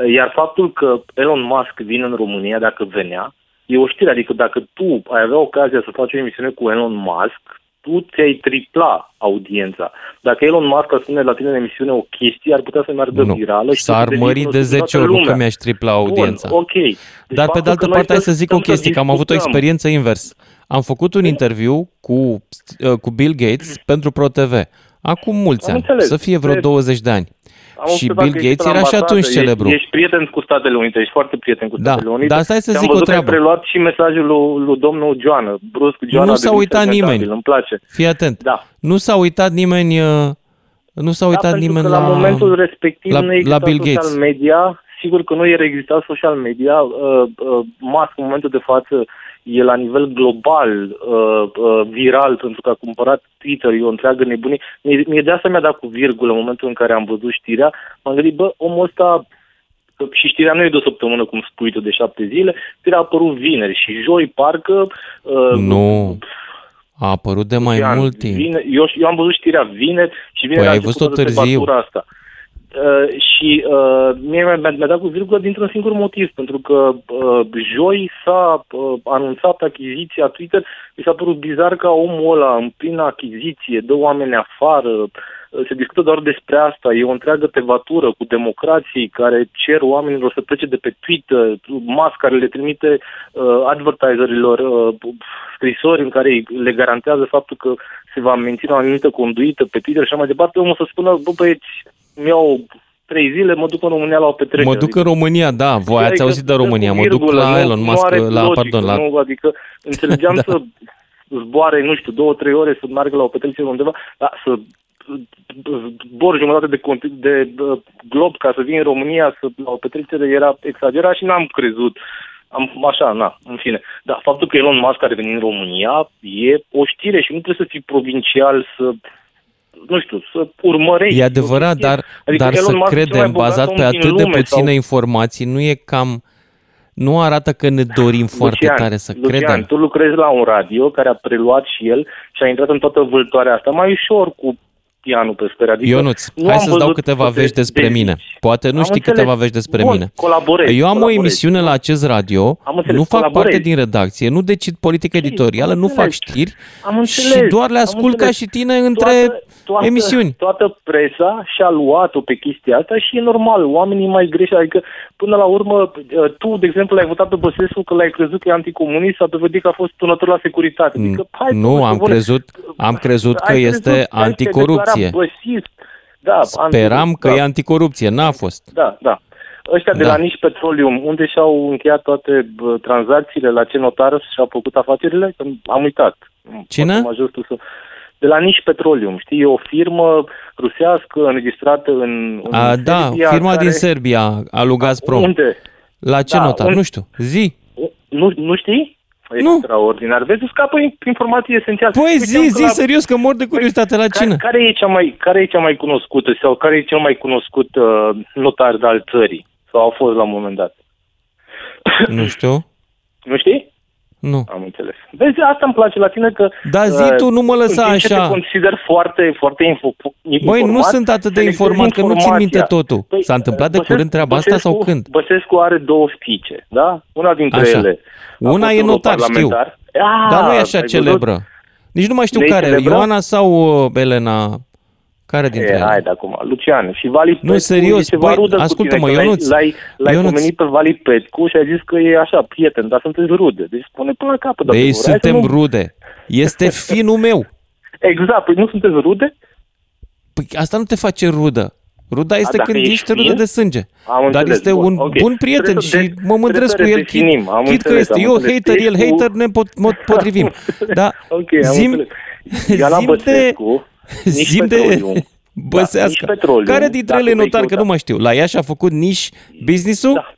Iar faptul că Elon Musk vine în România, dacă venea, e o știre. Adică dacă tu ai avea ocazia să faci o emisiune cu Elon Musk, tu ți-ai tripla audiența. Dacă Elon Musk ar spune la tine în emisiune o chestie, ar putea să meargă Nu. virală. și S-ar să devii mări de cunoscut în 10 toată ori, nu lumea. că mi-aș tripla audiența. Bun, ok. Deci Dar pe faptul de altă că noi parte, hai să zic o stăm să chestie, că am avut o discutăm- experiență invers. Am făcut un interviu cu, uh, cu Bill Gates pentru ProTV. Acum mulți Am ani, înțeles. să fie vreo Pe- 20 de ani. Am Și observat Bill că ești Gates la era și ambasadă, atunci celebru. Ești, ești prieten cu Statele Unite, ești foarte prieten cu Da, Statele Unite. dar stai să Și am zic o văzut că ai treabă. preluat și mesajul lui, lui domnul Joană, brusc Joana. Nu a s-a devenit uitat segmentabil, nimeni. Îmi place. Fii atent. Da. Nu s-a uitat nimeni, uh, nu s-a uitat da, pentru nimeni că la, la, momentul respectiv la, nu la exista Bill social Gates. media. Sigur că nu era exista social media. Uh, uh, Musk în momentul de față e la nivel global uh, uh, viral pentru că a cumpărat Twitter, e o întreagă nebunie. Mie, mie de asta mi-a dat cu virgulă în momentul în care am văzut știrea. M-am gândit, bă, omul ăsta și știrea nu e de o săptămână, cum spui tu, de șapte zile, știrea a apărut vineri și joi, parcă... Uh, Nu, a apărut de mai Lucian, mult timp. Vine, eu, eu am văzut știrea vineri și vineri Păi a ai început văzut-o toată târziu. debatura Asta. Uh, și uh, mie mi-a, mi-a dat cu virgulă dintr-un singur motiv, pentru că uh, joi s-a uh, anunțat achiziția Twitter, mi s-a părut bizar ca omul ăla în plină achiziție, dă oameni afară, uh, se discută doar despre asta, e o întreagă tevatură cu democrații care cer oamenilor să plece de pe Twitter, Musk care le trimite uh, advertiserilor uh, scrisori în care le garantează faptul că se va menține o anumită conduită pe Twitter și așa mai departe, omul să spună, bă băieți, mi-au trei zile, mă duc în România la o petrecere. Mă duc în România, da, voi ați Adică auzit de dă cu România, mă duc virgulă, la nu- Elon nu Musk, are la, logică, pardon, la... Nu, adică înțelegeam Da. să zboare, nu știu, două, trei ore să meargă la o petrecere undeva, dar să zbor jumătate de, conti- de uh, glob ca să vin în România să, la o petrecere era exagerat și n-am crezut. Am, așa, na, în fine. Dar faptul că Elon Musk are venit în România e o știre și nu trebuie să fii provincial să nu știu, să urmărești. E adevărat, dar, Adică dar Elon să Musk e cel mai credem, bogat bazat om pe din atât de lume puține sau- informații, nu e cam... Nu arată că ne dorim foarte Lucian, tare să Lucian, credem. tu lucrezi la un radio care a preluat și el și a intrat în toată vâltoarea asta mai ușor cu pianul pe scări. Adică Ionuț, nu hai am să-ți dau văzut câteva să te vești despre dezici. mine. Poate nu Am știi înțeles. câteva vești despre Bun, mine. colaborezi, Eu am o colaborezi. emisiune la acest radio, Am înțeles, nu fac parte colaborezi. din redacție, nu decid politică editorială, nu fac înțeles. știri Am și înțeles, doar le am ascult ca înțeles. și tine între toată, emisiuni. Toată presa și-a luat-o pe chestia asta și e normal, oamenii mai greși, adică până la urmă, tu, de exemplu, l-ai votat pe Băsescu că l-ai crezut că e anticomunist sau dovedit că a fost tunător la securitate. Adică, hai, Nu, bă, am bune, crezut, am crezut că ai este crezut, ai anticorupție. declarat Băsist. Da, Speram anti- că da. e anticorupție, n-a fost. Da, da. Ăștia de Da. la Nici Petroleum, unde și-au încheiat toate bă, tranzacțiile, la ce notar și-au făcut afacerile? Că Am uitat. Cine? Poate mă ajut tu să... De la Nici Petroleum, știi, e o firmă rusească înregistrată în, în A, da, Serbia, firma care... din Serbia, a lui Gazprom. Unde? La ce Da, notar? unde- Nu știu. Zi. Nu, nu știi? Nu. Extraordinar. Vezi, îți scapă informații esențiale. Păi Uite, zi, că zi, la- serios, că mor de curiozitate la care, cine? care, e cea mai, care e cea mai cunoscută sau care e cel mai cunoscut uh, notar de al țării? Sau a fost la un moment dat? Nu știu. Nu știi? Nu. Am înțeles. Vezi, asta îmi place la tine că... Da, zi uh, tu, nu mă lăsa în timp ce așa. te consider foarte, foarte info, Băi, nu informat, sunt atât de selectezi informat, că nu țin informația. minte totul. Păi, S-a întâmplat de Băsescu- curând treaba asta sau Băsescu- când? Băsescu are două fiice, da? Una dintre Așa. ele a Una fost e notar, știu. europarlamentar. Ah, Dar nu e așa ai văzut? celebră. Nici nu mai știu Nu e care, celebră? Ioana sau uh, Elena? Care dintre E, ele? hai de acum, Lucian. Și Vali Nu, Petcu serios, e ceva băi, rudă cu ascultă-mă, tine, că Ionuț. L-ai, l-ai, l-ai Ionuț. pomenit pe Vali Petcu și ai zis că e așa, prieten, dar sunteți rude. Deci spune până la capăt. Ei, adevărul. Hai să suntem nu- rude. Este finul meu. Exact, păi nu sunteți rude? Păi asta nu te face rudă. Ruda este dacă când ești ești rudă fin? de sânge. Am Dar înțeles, este bun, un ok. bun prieten Trebuie să și de- mă mândresc cu trebuie el. să redefinim, am Chit, chit că înțeles, este am eu înțeles. hater, el Ești cu- hater, ne pot, pot, potrivim. Da, Ok, am zim, înțeles. Ioana zim de, Băsescu, nici zim de petroliu. băsească. Da, nici petroliu. Care dintre Dacă ele e vei notar, că căuta- nu mai știu. La ea și-a făcut niș business-ul? Da.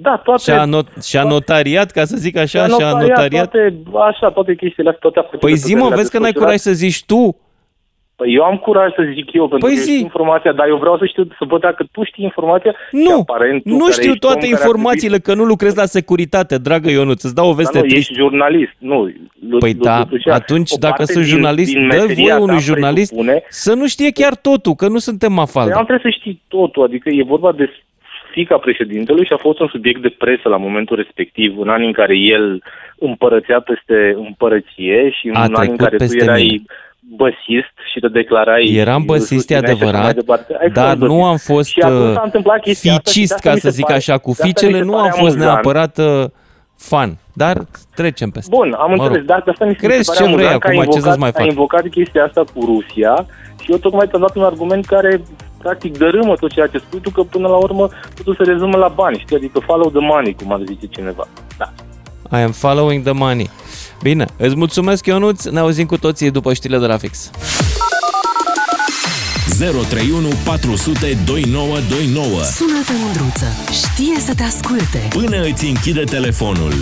Da, toate... Și-a, not, și-a notariat, ca să zic așa, și-a notariat. Toate, așa, toate chestiile astea, toate afacerile Păi pe zi care mă, le-a vezi că n-ai desfășurat. curaj să zici tu. Păi eu am curaj să zic eu, pentru Păi că zi. știu informația, dar eu vreau să știu, să văd dacă tu știi informația și Nu, aparent tu, nu care știu ești toate om care ar informațiile, că nu lucrez la securitate, dragă Ionuț, îți dau o trebui- veste Dar nu, tristă. ești jurnalist, nu. Lu- Păi Lu- da, Lucian, atunci o dacă parte sunt din- jurnalist, din dă meseria voie unui ta jurnalist presupune- să nu știe chiar totul, că nu suntem Păi mafalde. am trebuie să știi totul, adică e vorba de fica președintelui și a fost un subiect de presă la momentul respectiv, în anii în care el împărățea peste împărăție și în A anii în trecut care tu peste erai mine. Băsist și te declarai... Eram băsist, e susțineai și așa mai adevărat, departe. Ai dar fost nu băsist. am fost Și atunci s-a uh, întâmplat chestia asta și de ficist, asta ca mi să se zic pare- așa, cu de asta mi ficele se nu pare am fost amuzant. neapărat uh, fan, dar trecem peste. Bun, am Mă înțeles, rog. dar de asta mi se Crezi pare ce vrei amuzant că ai acum, ce invocat, să-ți mai ai fac? invocat chestia asta cu Rusia și eu tocmai te-am dat un argument care practic dărâmă tot ceea ce spui tu, că până la urmă totul se rezumă la bani, știi? Adică follow the money, cum ar zice cineva. Da. I am following the money. Bine, îți mulțumesc, Ionuț, ne auzim cu toții după știrile de la fix. 031 400 2929 Sună-te, Mândruță. Știe să te asculte. Până îți închide telefonul.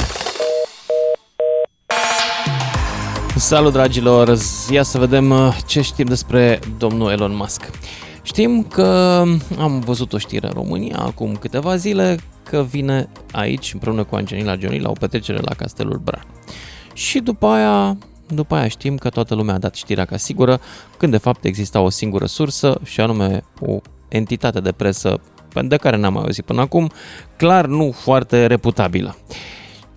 Salut, dragilor! Ia să vedem uh, ce știm despre domnul Elon Musk. Știm că am văzut o știre în România acum câteva zile că vine aici împreună cu Angelina Jolie la o petrecere la Castelul Bran. Și după aia, după aia știm că toată lumea a dat știrea ca sigură, când de fapt exista o singură sursă și anume o entitate de presă de care n-am mai auzit până acum, clar nu foarte reputabilă.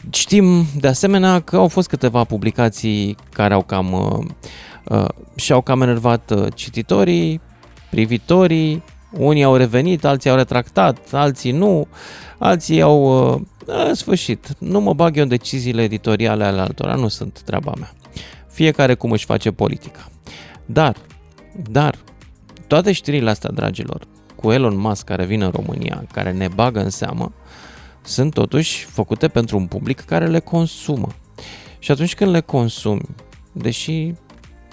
Știm de asemenea că au fost câteva publicații care au cam uh, uh, și-au cam enervat uh, cititorii, privitorii, unii au revenit, alții au retractat, alții nu, alții au... Uh, în sfârșit, nu mă bag eu în deciziile editoriale ale altora, nu sunt treaba mea. Fiecare cum își face politica. Dar, dar, toate știrile astea, dragilor, cu Elon Musk care vine în România, care ne bagă în seamă, sunt totuși făcute pentru un public care le consumă. Și atunci când le consumi, deși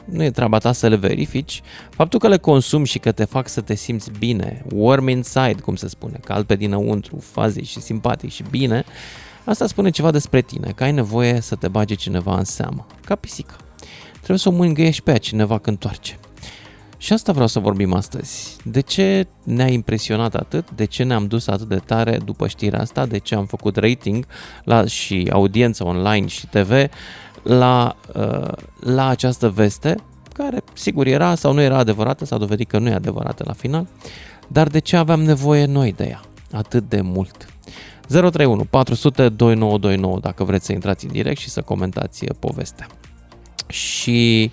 nu e treaba ta să le verifici, faptul că le consumi și că te fac să te simți bine, warm inside, cum se spune, cald pe dinăuntru, fazi și simpatic și bine, asta spune ceva despre tine, că ai nevoie să te bage cineva în seamă, ca pisica. Trebuie să o mângâiești pe ea cineva când toarce. Și asta vreau să vorbim astăzi. De ce ne-a impresionat atât? De ce ne-am dus atât de tare după știrea asta? De ce am făcut rating la, și audiență online și TV la, uh, la această veste, care sigur era sau nu era adevărată, s-a dovedit că nu e adevărată la final, dar de ce aveam nevoie noi de ea atât de mult? 031 400 2929 dacă vreți să intrați în direct și să comentați povestea. Și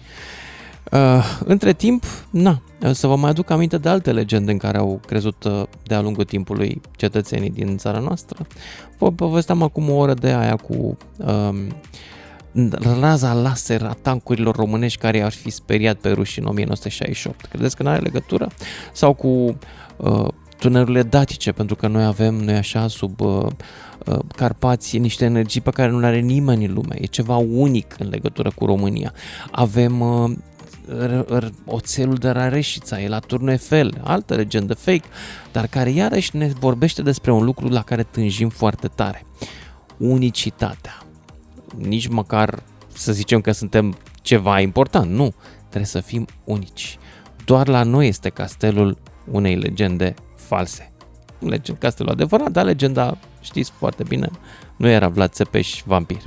uh, între timp, na, să vă mai aduc aminte de alte legende în care au crezut uh, de-a lungul timpului cetățenii din țara noastră. Vă povesteam acum o oră de aia cu uh, raza laser a tancurilor românești care ar fi speriat pe ruși în 1968. Credeți că nu are legătură? Sau cu uh, tunelurile datice, pentru că noi avem, noi așa, sub uh, uh, Carpați, niște energii pe care nu le are nimeni în lume. E ceva unic în legătură cu România. Avem uh, oțelul de Rareșița, e la Turnu Eiffel, altă legendă fake, dar care iarăși ne vorbește despre un lucru la care tânjim foarte tare. Unicitatea nici măcar să zicem că suntem ceva important. Nu, trebuie să fim unici. Doar la noi este castelul unei legende false. Legend, castelul adevărat, dar legenda, știți foarte bine, nu era Vlad Țepeș vampir.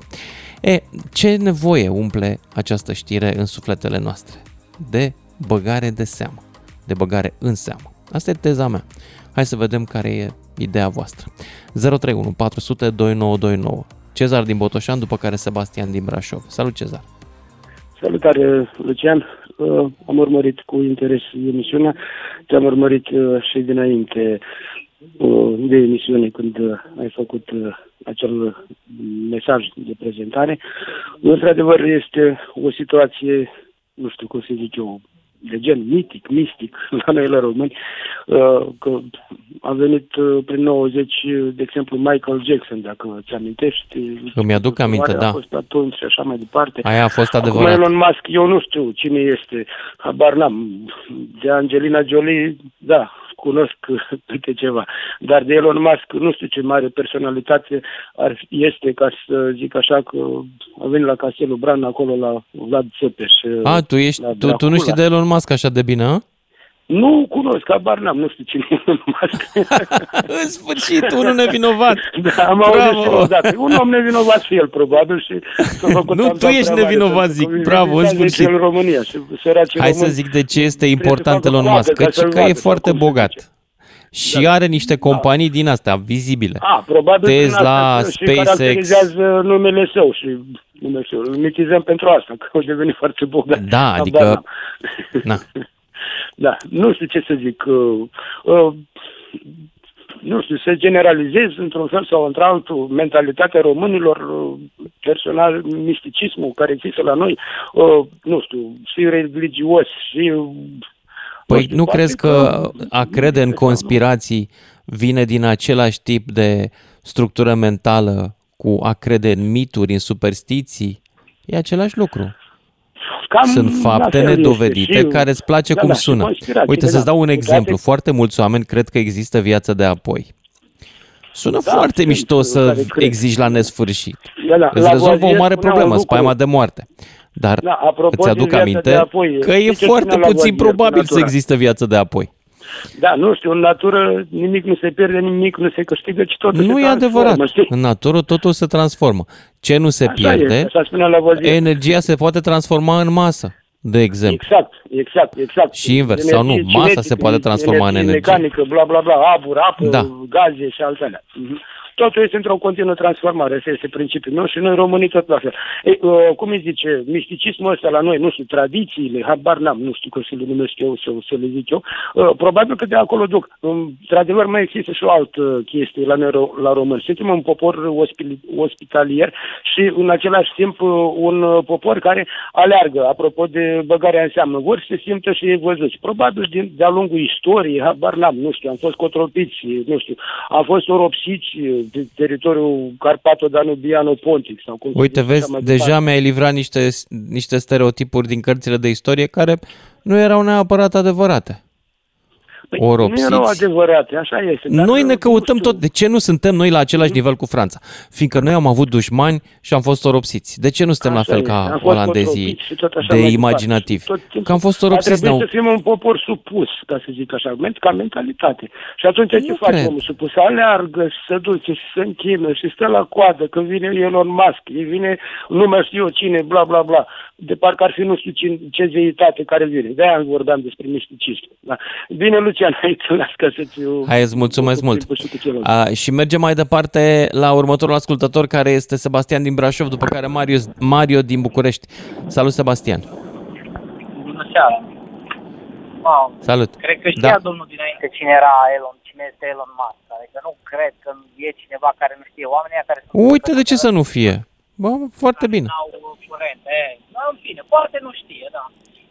E, ce nevoie umple această știre în sufletele noastre? De băgare de seamă, de băgare în seamă. Asta e teza mea. Hai să vedem care e ideea voastră. 031 400 2929 Cezar din Botoșan, după care Sebastian din Brașov. Salut, Cezar! Salutare, Lucian! Uh, am urmărit cu interes emisiunea. Te-am urmărit uh, și dinainte uh, de emisiune când ai făcut acel mesaj de prezentare. Într-adevăr, este o situație, nu știu cum să zic eu, de gen mitic, mistic la noi la români, uh, că a venit uh, prin 90, de exemplu, Michael Jackson, dacă ți amintești. Îmi aduc aminte, da. A fost atunci și așa mai departe. Aia a fost adevărat. Acum Elon Musk, eu nu știu cine este, habar n-am. De Angelina Jolie, da, cunosc câte ceva. Dar de Elon Musk nu știu ce mare personalitate ar, este, ca să zic așa, că a venit la Castelul Bran, acolo la Vlad Țepeș. A, tu, ești, tu, tu nu știi de Elon Musk așa de bine, a? Nu cunosc, abar n-am, nu știu cine e Elon Musk. În sfârșit, unul nevinovat. Da, am auzit și odată. Un om nevinovat și el, probabil, și s-a făcut Nu, tu ești nevinovat, zic, bravo, în sfârșit. În România și Hai să zic de ce este important Elon Musk, căci că e foarte bogat. Și da. are niște companii din astea vizibile. A, probabil Tesla, SpaceX. Și numele său și numele său. Îl mitizăm pentru asta, că au devenit foarte bogat. Da, adică... Na. Da, nu știu ce să zic. Uh, uh, nu știu, să generalizez într-un fel sau într-altul mentalitatea românilor, uh, personal, misticismul care există la noi, uh, nu știu, și religios, și Păi știu, nu poate crezi că a crede în conspirații vine din același tip de structură mentală cu a crede în mituri, în superstiții? E același lucru. Cam Sunt fapte la fel este nedovedite și- care îți place da, cum da, și sună. conspirațiile, Uite, să-ți da. dau un Toate- exemplu. Foarte mulți oameni cred că există viață de apoi. Sună Da, foarte sunt, mișto uh, să care cred. exigi la nesfârșit. Da, da, Îți la rezolvă o Boazier mare spunea problemă, un lucru. spaima de moarte. Dar Da, apropo îți de aduc viața aminte de apoi, că știi e ce foarte spunea la puțin Boazier cu probabil să natura? existe viață de apoi. Da, nu știu, în natură nimic nu se pierde, nimic nu se câștigă, ci totul Nu se e adevărat. transformă, știi? În natură totul se transformă. Ce nu se Așa pierde, este, așa spunea la Boazier. energia se poate transforma în masă, de exemplu. Exact, exact, exact. Și invers, sau nu, Energie masa se cinetică, poate transforma în energie. mecanică, bla, bla, bla, abur, apă, Da. gaze și altele. Mhm. Totul este într-o continuă transformare, ăsta este principiul meu și noi românii tot la fel. Ei, uh, cum îi zice, misticismul ăsta la noi, nu știu, tradițiile, habar n-am, nu știu cum să le numesc eu, să, să le zic eu, uh, probabil că de acolo duc. Um, Într-adevăr, mai există și o altă chestie la noi ro- la români. Suntem un popor ospili- ospitalier și în același timp uh, un uh, popor care aleargă, apropo de băgarea în seamă, vor să se simtă și ei văzuți. Probabil din, de-a lungul istoriei, habar n-am, nu știu, am fost cotropiți, nu știu, am fost oropsiți de teritoriul Carpato-Danubiano-Pontic. Sau cum se Uite, zice, vezi, așa mai deja departe. mi-ai livrat niște, niște stereotipuri din cărțile de istorie care nu erau neapărat adevărate. Păi, nu Oropsiți. erau adevărate, așa este. dar, Noi ne uh, căutăm nu știu, tot. De ce nu suntem noi la același nivel cu Franța? Fiindcă noi am avut dușmani și am fost oropsiți. De ce nu suntem la Așa fel este. ca Am fost olandezii cotropiți și tot așa de mai departe. imaginativi? Tot timpul Că am fost A oropsiți. trebuit Ne-au... să fim un popor supus, ca să zic așa, men- ca mentalitate. Și atunci ce Nu face cred. omul supus? Aleargă și se duce și se închină și stă la coadă când vine Elon Musk, îi vine nu mai știu eu cine, bla bla bla. De parcă ar fi nu știu cine, ce zeitate care vine. De-aia vorbeam despre misticism. Da. Bine, Lucian, hai să las ca să-ți... Hai, îți mulțumesc cu mult. timpul și cu celălalt. A, și mergem mai departe la următorul ascultător, care este Sebastian din Brașov, după care Mario, Mario din București. Salut, Sebastian! Bună seara. Wow. Salut! Cred că știa Da. domnul dinainte cine era Elon, cine este Elon Musk. Adică nu cred că e cineva care nu știe. Oamenii ăia care sunt Uite, de ce să nu fie? Bă, foarte bine. au curent. E, da, în fine, poate nu știe, da.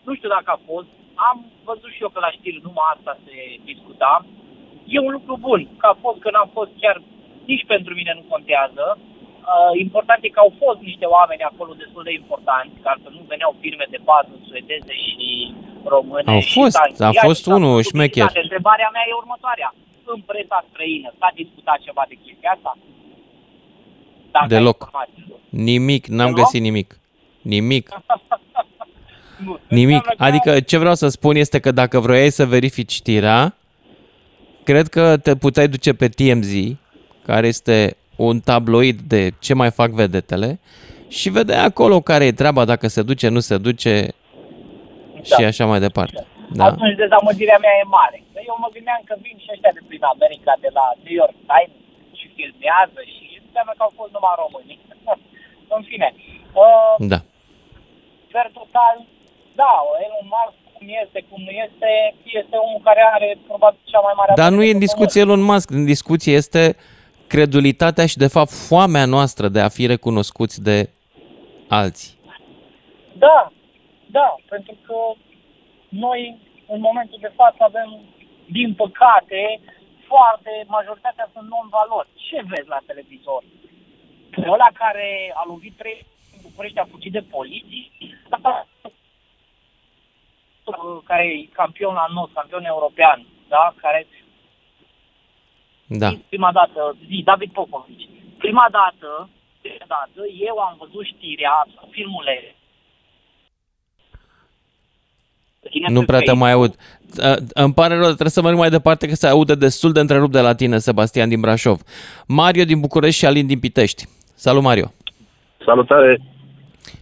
Nu știu dacă a fost. Am văzut și eu că la știri numai asta se discuta. E un lucru bun. Că a fost, că n-a fost chiar nici pentru mine nu contează. Uh, important e că au fost niște oameni acolo destul de importanți, ca să nu veneau firme de bază suedeze și române. Au și fost, s-a a încheiat fost și s-a unul făcut șmecher. publicitate. Întrebarea mea e următoarea. În presa străină s-a discutat ceva de chestia asta? Dacă ai Deloc. informații. Nimic, n-am Deloc? găsit nimic. Nimic. Nu. Nimic. Înseamnă că- Adică ce vreau să spun este că dacă vroiai să verifici știrea, cred că te puteai duce pe TMZ, care este un tabloid de ce mai fac vedetele, și vedeai acolo care e treaba, dacă se duce, nu se duce și așa mai departe. Da. Atunci dezamăgirea mea e mare. Că Eu mă gândeam că vin și ăștia de prin America, de la New York Times și filmează și înseamnă că au fost numai români. În fine, uh, Da. per total, da, Elon Musk cum este, cum nu este, este omul care are probabil cea mai mare... Dar nu e avere în pe discuție Elon Musk, în discuție este credulitatea și, de fapt, foamea noastră de a fi recunoscuți de alții. pământ. Da, da, pentru că noi, în momentul de față, avem, din păcate, foarte, majoritatea sunt non-valori. Ce vezi la televizor? Pe ăla care a lovit trei în București, a fugit de poliție, care e campion la NOS, campion european, da? care Da. prima dată, zi, David Popovici, prima dată, prima dată, eu am văzut știrea, filmule, Tine Nu pe prea te Facebook. mai aud. Uh, Îmi pare rău, trebuie să merg mai departe că se aude destul de întrerupt de la tine, Sebastian din Brașov. Mario din București și Alin din Pitești. Salut, Mario. Salutare!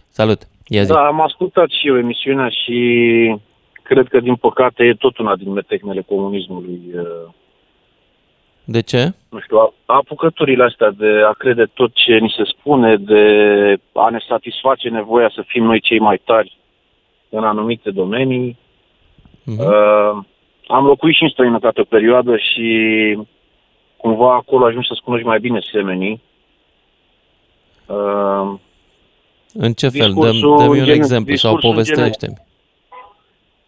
Salut. Ia zi. Da, am ascultat și eu emisiunea și cred că, din păcate, e tot una din metehnele comunismului. uh, De ce? Nu știu, a- apucăturile astea de a crede tot ce ni se spune, de a ne satisface nevoia să fim noi cei mai tari în anumite domenii. Mhm. Uh, am locuit și în străinătate o perioadă și cumva acolo ajungi să-ți cunoști mai bine semenii. Uh, În ce fel? Dăm, Discursul dă-mi un în gen- exemplu sau discursul în povestește-mi.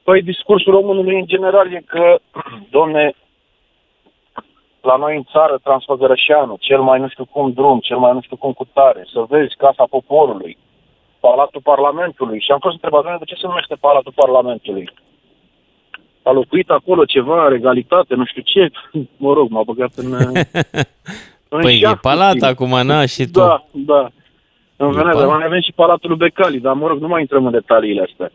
Păi discursul românului în general e că, domne, la noi în țară, Transfăgărășeanu, cel mai nu știu cum drum, cel mai nu știu cum cu tare, să vezi Casa Poporului, Palatul Parlamentului. Și am fost întrebat, "Doamne, de ce se numește Palatul Parlamentului? A locuit acolo ceva, regalitate, nu știu ce. Mă rog, m-a băgat în... în Păi e șah palat puțin. acum, na, și tu. Da, da. În E Venezia, palat. mai avem și Palatul lui Becali, dar mă rog, nu mai intrăm în detaliile astea.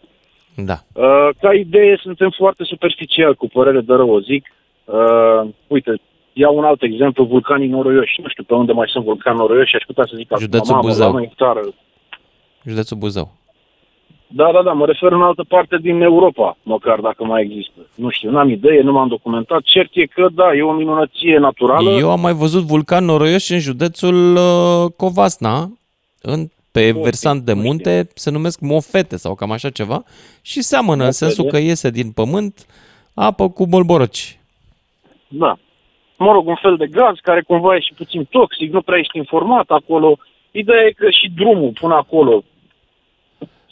Da. Uh, ca idee, suntem foarte superficial, cu părere de rău, o zic. Uh, uite, iau un alt exemplu, vulcanii noroioși. Nu știu pe unde mai sunt vulcani noroioși, aș putea să zic acum, Județul mamă, Buzău. la noi în țară. Județul Buzău. Da, da, da, mă refer în altă parte din Europa, măcar dacă mai există. Nu știu, n-am idee, nu m-am documentat. Cert e că, da, e o minunăție naturală. Eu am mai văzut vulcan noroioși în județul uh, Covasna, în, pe versant de munte, se numesc mofete sau cam așa ceva, și seamănă în Mofete. sensul că iese din pământ apă cu bolboroci. Da. Mă rog, un fel de gaz care cumva e și puțin toxic, nu prea ești informat acolo. Ideea e că și drumul până acolo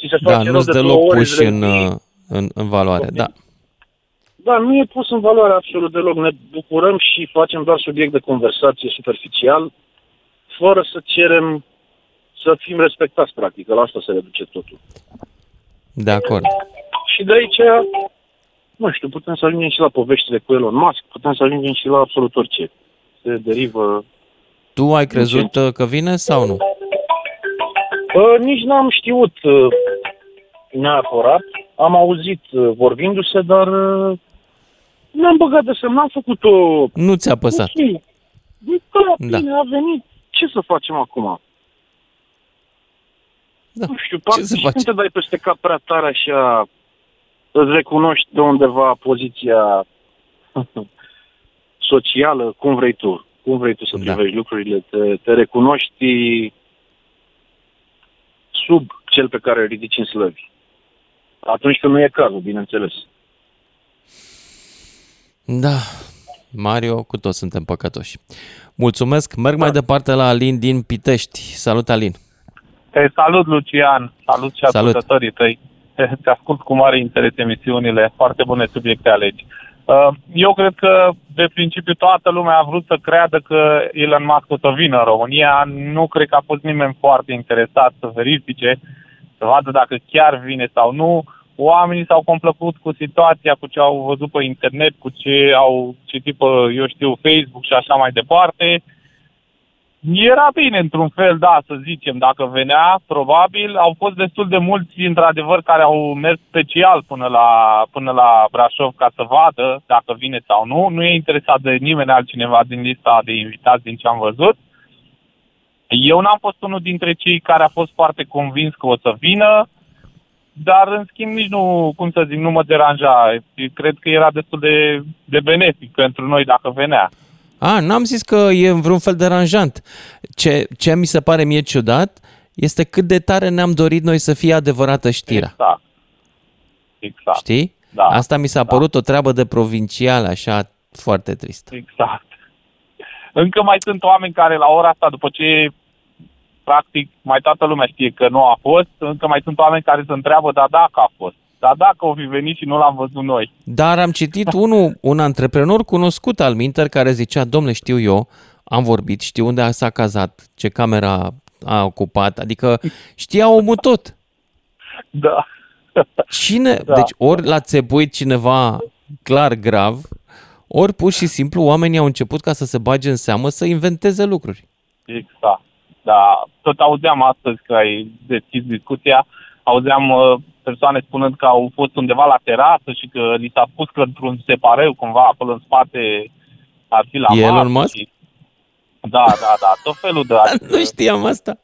ți se Da, face rău nu-s de două deloc ori, puși îți în, revii. uh, în, în valoare, da. Da, nu e pus în valoare absolut deloc. Ne bucurăm și facem doar subiect de conversație superficial, fără să cerem să fim respectați, practic. că La asta se reduce totul. De acord. Și de aici, nu știu, putem să ajungem și la poveștile cu Elon Musk, putem să ajungem și la absolut orice. Se derivă... Tu ai crezut uh, că vine sau nu? Uh, nici n-am știut uh, neapărat. Am auzit uh, vorbindu-se, dar uh, n-am băgat de semn, n-am făcut-o... Nu ți-a păsat. Ok. Da, Da. bine, a venit. Ce să facem acum? Da. Nu știu, Ce parcă să și faci? când te dai peste cap prea tare așa, îți recunoști de undeva poziția socială, cum vrei tu. Cum vrei tu să Da. privești lucrurile. Te, te recunoști sub cel pe care îl ridici în slăvi. Atunci când nu e cazul, bineînțeles. Da, Mario, cu toți suntem păcătoși. Mulțumesc, merg mai departe la Alin din Pitești. Salut, Alin. Te salut, Lucian. Salut și Salut. ascultătorii tăi. Te ascult cu mare interes emisiunile. Foarte bune subiecte alegi. Uh, Eu cred că, de principiu, toată lumea a vrut să creadă că Elon Musk o să vină în România. Nu cred că a fost nimeni foarte interesat să verifice, să vadă dacă chiar vine sau nu. Oamenii s-au complăcut cu situația, cu ce au văzut pe internet, cu ce au citit pe, eu știu, Facebook și așa mai departe. Era bine, într-un fel, da, să zicem, dacă venea, probabil. Au fost destul de mulți, într-adevăr, care au mers special până la, până la Brașov ca să vadă dacă vine sau nu. Nu e interesat de nimeni altcineva din lista de invitați din ce am văzut. Eu n-am fost unul dintre cei care a fost foarte convins că o să vină, dar, în schimb, nici nu, cum să zic, nu mă deranja. Cred că era destul de, de benefic pentru noi dacă venea. A, n-am zis că e în vreun fel deranjant. Ce, ce mi se pare mie ciudat este cât de tare ne-am dorit noi să fie adevărată știrea. Exact. Exact. Știi? Da. Asta mi s-a părut o treabă de provincial, așa, foarte trist. Exact. Încă mai sunt oameni care la ora asta, după ce practic mai toată lumea știe că nu a fost, încă mai sunt oameni care se întreabă, da, dacă a fost. Dar dacă o fi venit și nu l-am văzut noi. Dar am citit unul, un antreprenor cunoscut al Minter care zicea, domnule, știu eu, am vorbit, știu unde s-a cazat, ce camera a ocupat, adică știa omul tot. Da. Cine, Da. deci ori l-a țepuit cineva clar grav, ori pur și simplu oamenii au început ca să se bage în seamă să inventeze lucruri. Exact. Da, tot auzeam astăzi că ai deschis discuția, auzeam uh, persoane spunând că au fost undeva la terasă și că li s-a spus că într-un separeu cumva acolo în spate ar fi la E Elon masă Musk? și- Da, da, da, tot felul de... Nu știam asta.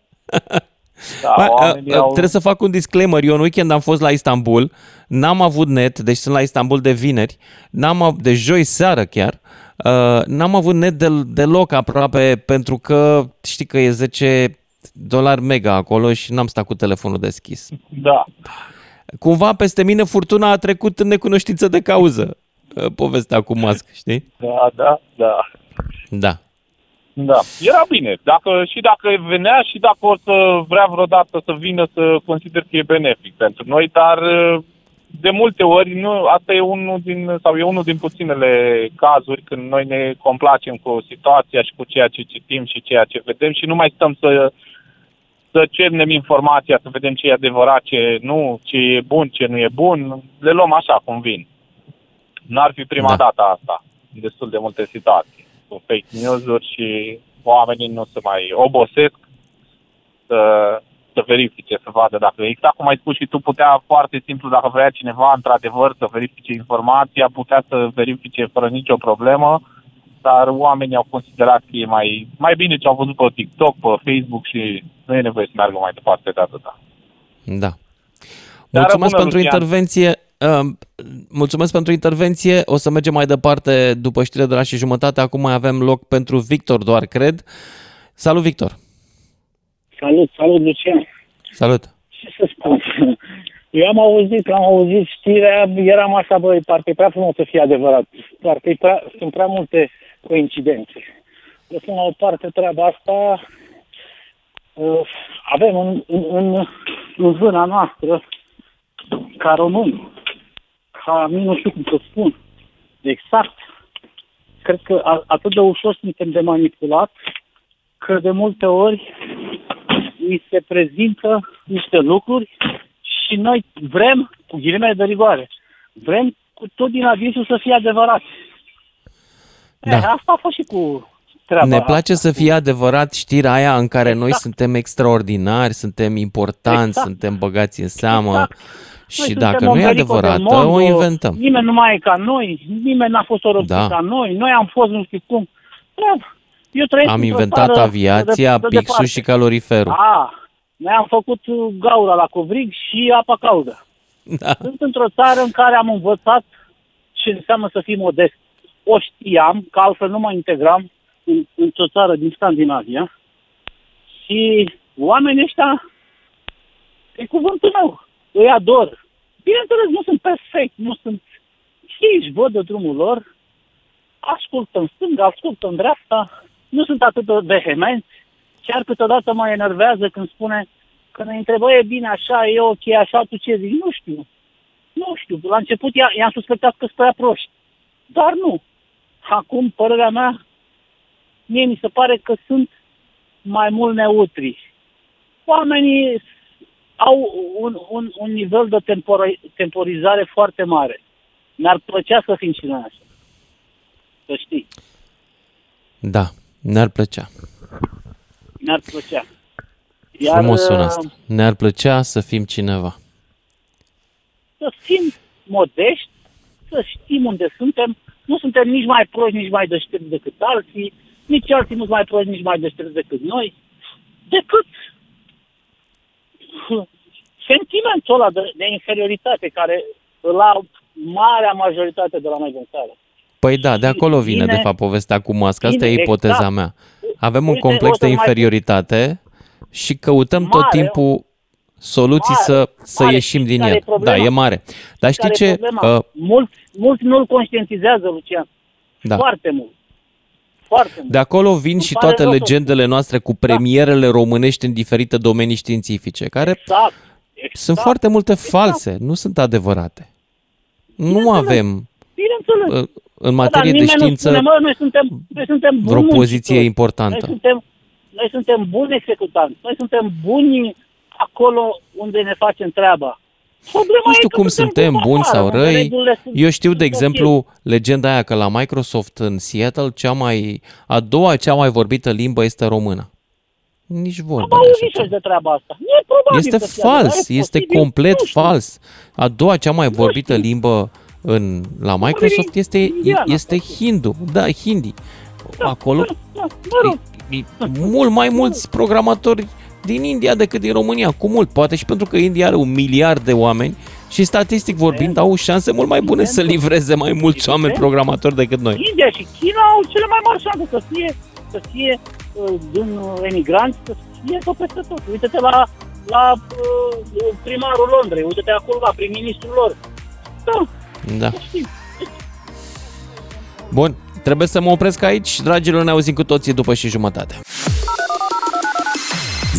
Da, Bă, oamenii uh, au... Trebuie să fac un disclaimer. Eu în weekend am fost la Istanbul, n-am avut net, deci sunt la Istanbul de vineri, n-am av- de joi seară chiar, uh, n-am avut net de, deloc aproape pentru că știi că e 10 dolari mega acolo și n-am stat cu telefonul deschis. Da. Cumva peste mine furtuna a trecut în necunoștință de cauză. uh, Povestea cu Musk, știi? Da, da, da. Da. Da, era bine. Dacă, și dacă venea și dacă o să vrea vreodată să vină să consider că e benefic pentru noi, dar uh, de multe ori, nu, asta e unul din, sau e unul din puținele cazuri când noi ne complacem cu situația și cu ceea ce citim și ceea ce vedem și nu mai stăm să, să cernem informația, să vedem ce e adevărat, ce nu, ce e bun, ce nu e bun, le luăm așa cum vin. N-ar fi prima da. dată asta, în destul de multe situații, cu fake news-uri și oamenii nu se mai obosesc să, să verifice, să vadă dacă exact cum ai spus și tu, putea foarte simplu, dacă vrea cineva într-adevăr să verifice informația, putea să verifice fără nicio problemă, dar oamenii au considerat că e mai, mai bine ce au văzut pe TikTok, pe Facebook și nu e nevoie să meargă mai departe de atâta. Da. Mulțumesc pentru Lucian. intervenție. Uh, mulțumesc pentru intervenție. O să mergem mai departe după știrea de la și jumătate. Acum mai avem loc pentru Victor doar, cred. Salut, Victor! Salut, salut, Lucian! Salut! Ce să spun? Eu am auzit, am auzit știrea, eram așa, băi, parcă e prea frumos să fie adevărat. Parcă e prea, sunt prea multe coincidențe. Lăsând la o parte treaba asta, uh, avem în, în, în, în zona noastră, ca români, ca, nu știu cum să spun, exact, cred că atât de ușor suntem de manipulat, că de multe ori mi se prezintă niște lucruri și noi vrem, cu ghilimele de rigoare, vrem cu tot din adinsul să fie adevărat. Da. E, asta a fost și cu treaba Ne place asta. să fie adevărat știrea aia în care exact. noi suntem extraordinari, suntem importanți, exact. suntem băgați în seamă. Exact. Și noi dacă nu e adevărată, o inventăm. Nimeni nu mai e ca noi, nimeni n-a fost o da. ca noi, noi am fost nu știu cum. Eu am inventat aviația, de, de pixul și caloriferul. A, noi am făcut gaura la covrig și apa caldă. Da. Sunt într-o țară în care am învățat ce înseamnă să fii modest. O știam, că altfel nu mă integram în, într-o țară din Scandinavia. Și oamenii ăștia, e cuvântul meu, îi ador. Bineînțeles, nu sunt perfect, nu sunt... Ei își văd de drumul lor, ascultă în stânga, ascultă în dreapta, nu sunt atât de vehemenți, chiar câteodată mă enervează când spune că ne întrebă, e bine așa, e ok, așa, tu ce zici? Nu știu. Nu știu. La început i-am suspectat că sunt prea proști. Dar nu. Acum, părerea mea, mie mi se pare că sunt mai mult neutri. Oamenii au un, un, un nivel de tempori, temporizare foarte mare. Mi-ar plăcea să fim și noi așa. Să știi. Da, ne-ar plăcea. Ne-ar plăcea. Iar, Frumos sună asta. Ne-ar plăcea să fim cineva. Să fim modești, să știm unde suntem. Nu suntem nici mai proști, nici mai deștepți decât alții, nici alții nu mai proști, nici mai deștepți decât noi, decât sentimentul ăla de, de inferioritate care la marea majoritate de la noi din țară. Păi da, de acolo vine, vine de fapt povestea cu masca. Asta e ipoteza exact. mea. Avem un complex de inferioritate și căutăm mare, tot timpul soluții mare, să, să mare. ieșim din el. Da, e mare. Dar știți ce? Uh, mulți, mulți nu-l conștientizează, Lucian. Da. Foarte mult. Foarte mult. De acolo vin Îmi și toate legendele noastre cu da. premierele da. românești în diferite domenii științifice, care exact. Exact. sunt foarte multe exact. false, nu sunt adevărate. Nu avem uh, în materie da, de știință spune, mă, noi suntem, noi suntem vreo poziție importantă. Noi suntem, noi suntem buni executanți, noi suntem buni acolo unde ne facem treaba. Problema nu știu cum suntem buni sau răi. Eu știu, de exemplu, legenda aia că la Microsoft în Seattle cea mai, a doua cea mai vorbită limbă este română. Nici vorba de așa. de treaba asta. E probabil este fals, este posibil, complet fals. A doua cea mai vorbită limbă în, la Microsoft este, este Hindu. Da, Hindi. Da, Acolo da, da, e, e, mult mai mulți programatori din India decât din România, cu mult. Poate și pentru că India are un miliard de oameni și statistic vorbind au șanse mult mai bune să livreze mai mulți oameni programatori decât noi. India și China au cele mai mari șanse să fie, să fie uh, din uh, emigranți, să fie pe peste tot. Uite-te la, la uh, primarul Londrei, uite-te acolo la prim-ministrul lor. Da, da. Bun, trebuie să mă opresc aici. Dragilor, ne auzim cu toții după și jumătate.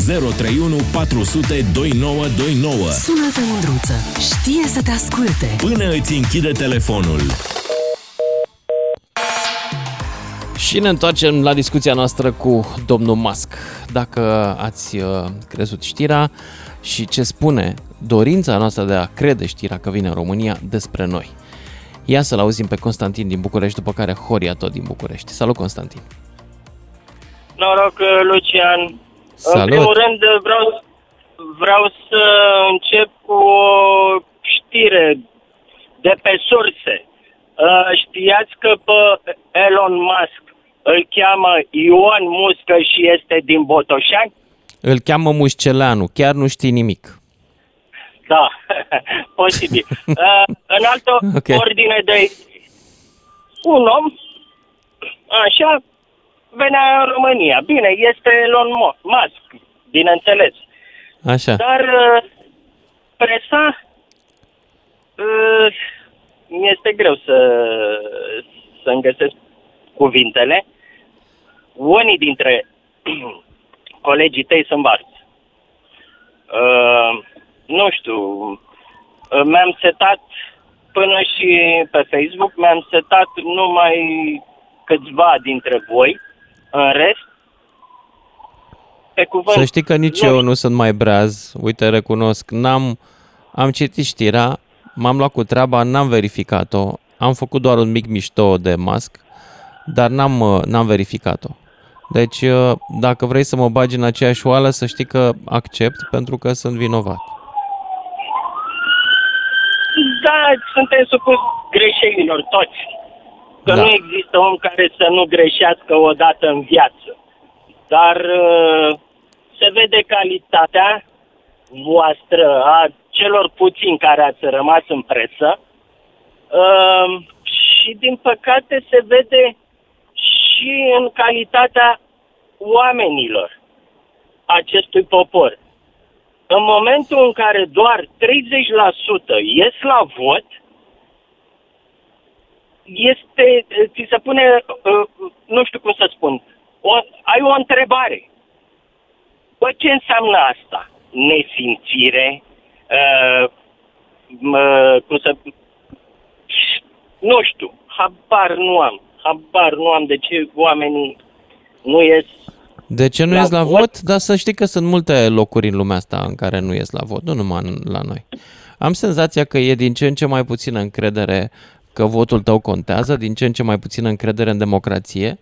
031 400 2929. Sună-te, Mândruță. Știe să te asculte. Până îți închide telefonul. Și ne întoarcem la discuția noastră cu domnul Musk. Dacă ați uh, crezut știrea și ce spune dorința noastră de a crede știrea că vine în România despre noi. Ia să-l auzim pe Constantin din București, după care Horia tot din București. Salut, Constantin! Noroc, Lucian! Salut. În primul rând vreau, vreau să încep cu o știre de pe surse. Uh, Știați că pe Elon Musk îl cheamă Ion Muscă și este din Botoșani? Îl cheamă Mușceleanu, chiar nu știi nimic. Da, posibil. Uh, în altă Ok. okay. ordine de un om, așa, venea în România. Bine, este Elon Mo- Musk, bineînțeles. Așa. Dar uh, presa uh, mi-este greu să să-mi găsesc cuvintele. Unii dintre colegii tăi sunt varți. Uh, nu știu, uh, mi-am setat până și pe Facebook, mi-am setat numai câțiva dintre voi, în rest, pe cuvânt. Să știi că nici nu eu nu sunt mai breaz, uite, recunosc, n-am, am citit știrea, m-am luat cu treaba, n-am verificat-o, am făcut doar un mic mișto de Musk, dar n-am, uh, n-am verificat-o. Deci, uh, dacă vrei să mă bagi în aceeași oală, să știi că accept pentru că sunt vinovat. Da, suntem supus greșelilor toți. Că Da. nu există om care să nu greșească odată în viață. Dar uh, se vede calitatea voastră a celor puțini care ați rămas în presă uh, și din păcate se vede și în calitatea oamenilor acestui popor. În momentul în care doar 30% ies la vot, este, ți se pune, uh, nu știu cum să spun, o, ai o întrebare. Bă, ce înseamnă asta? Nesimțire? Uh, mă, cum să... Nu știu, habar nu am. Habar nu am de ce oamenii nu ies De ce nu La ies la vot? vot? Dar să știi că sunt multe locuri în lumea asta în care nu ies la vot, nu numai în- la noi. Am senzația că e din ce în ce mai puțină încredere că votul tău contează, din ce în ce mai puțină încredere în democrație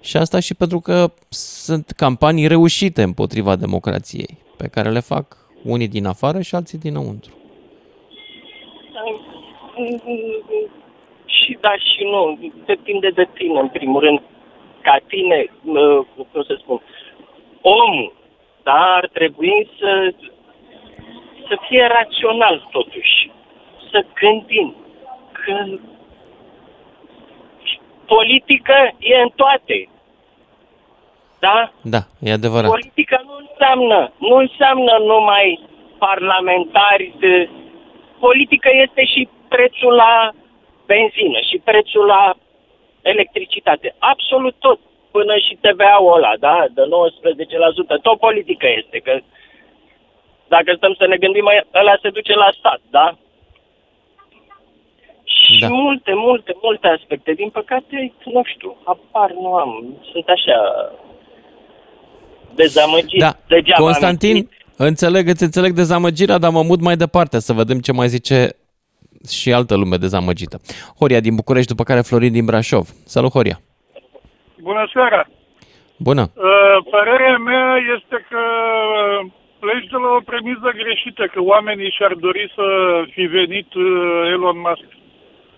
și asta și pentru că sunt campanii reușite împotriva democrației, pe care le fac unii din afară și alții dinăuntru. Și da și nu. Depinde de tine, în primul rând. Ca tine, mă, cum să spun, omul, da, ar trebui să, să fie rațional totuși. Să gândim că politică e în toate. Da? Da, e adevărat. Politica nu înseamnă, nu înseamnă numai parlamentari. De... Politica este și prețul la benzină și prețul la electricitate. Absolut tot. Până și TVA-ul ăla, da? De 19%. Tot politică este. Că dacă stăm să ne gândim, ăla se duce la stat, da? Și Da. multe, multe, multe aspecte. Din păcate, nu știu, apar, nu am. Sunt așa dezamăgit. Da, Degeaba am Constantin, înțeleg, îți înțeleg dezamăgirea, dar mă mut mai departe să vedem ce mai zice și altă lume dezamăgită. Horia din București, după care Florin din Brașov. Salut, Horia! Bună seara! Bună! Uh, Părerea mea este că pleci de la o premiză greșită, că oamenii și-ar dori să fi venit uh, Elon Musk.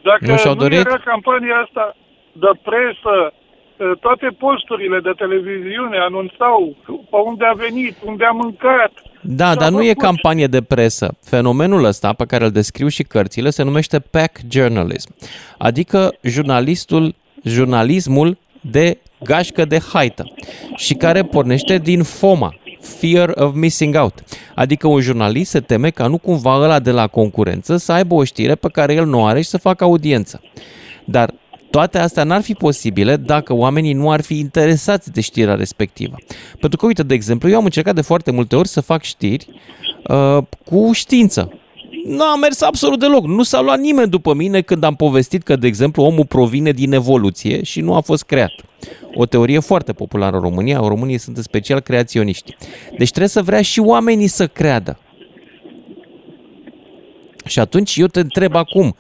Dacă Nu și-au dorit? era campania asta de presă, uh, toate posturile de televiziune anunțau pe unde a venit, unde a mâncat. Da, S-a dar nu e făcut. campanie de presă. Fenomenul ăsta pe care îl descriu și cărțile se numește pack journalism, adică jurnalistul, jurnalismul de gașcă de haită și care pornește din FOMA, Fear of Missing Out. Adică un jurnalist se teme ca nu cumva ăla de la concurență să aibă o știre pe care el nu are și să facă audiență. Dar Toate astea n-ar fi posibile dacă oamenii nu ar fi interesați de știrea respectivă. Pentru că, uite, de exemplu, eu am încercat de foarte multe ori să fac știri uh, cu știință. Nu a mers absolut deloc. Nu s-a luat nimeni după mine când am povestit că, de exemplu, omul provine din evoluție și nu a fost creat. O teorie foarte populară în România. În România sunt în special creaționiști. Deci trebuie să vrea și oamenii să creadă. Și atunci eu te întreb acum,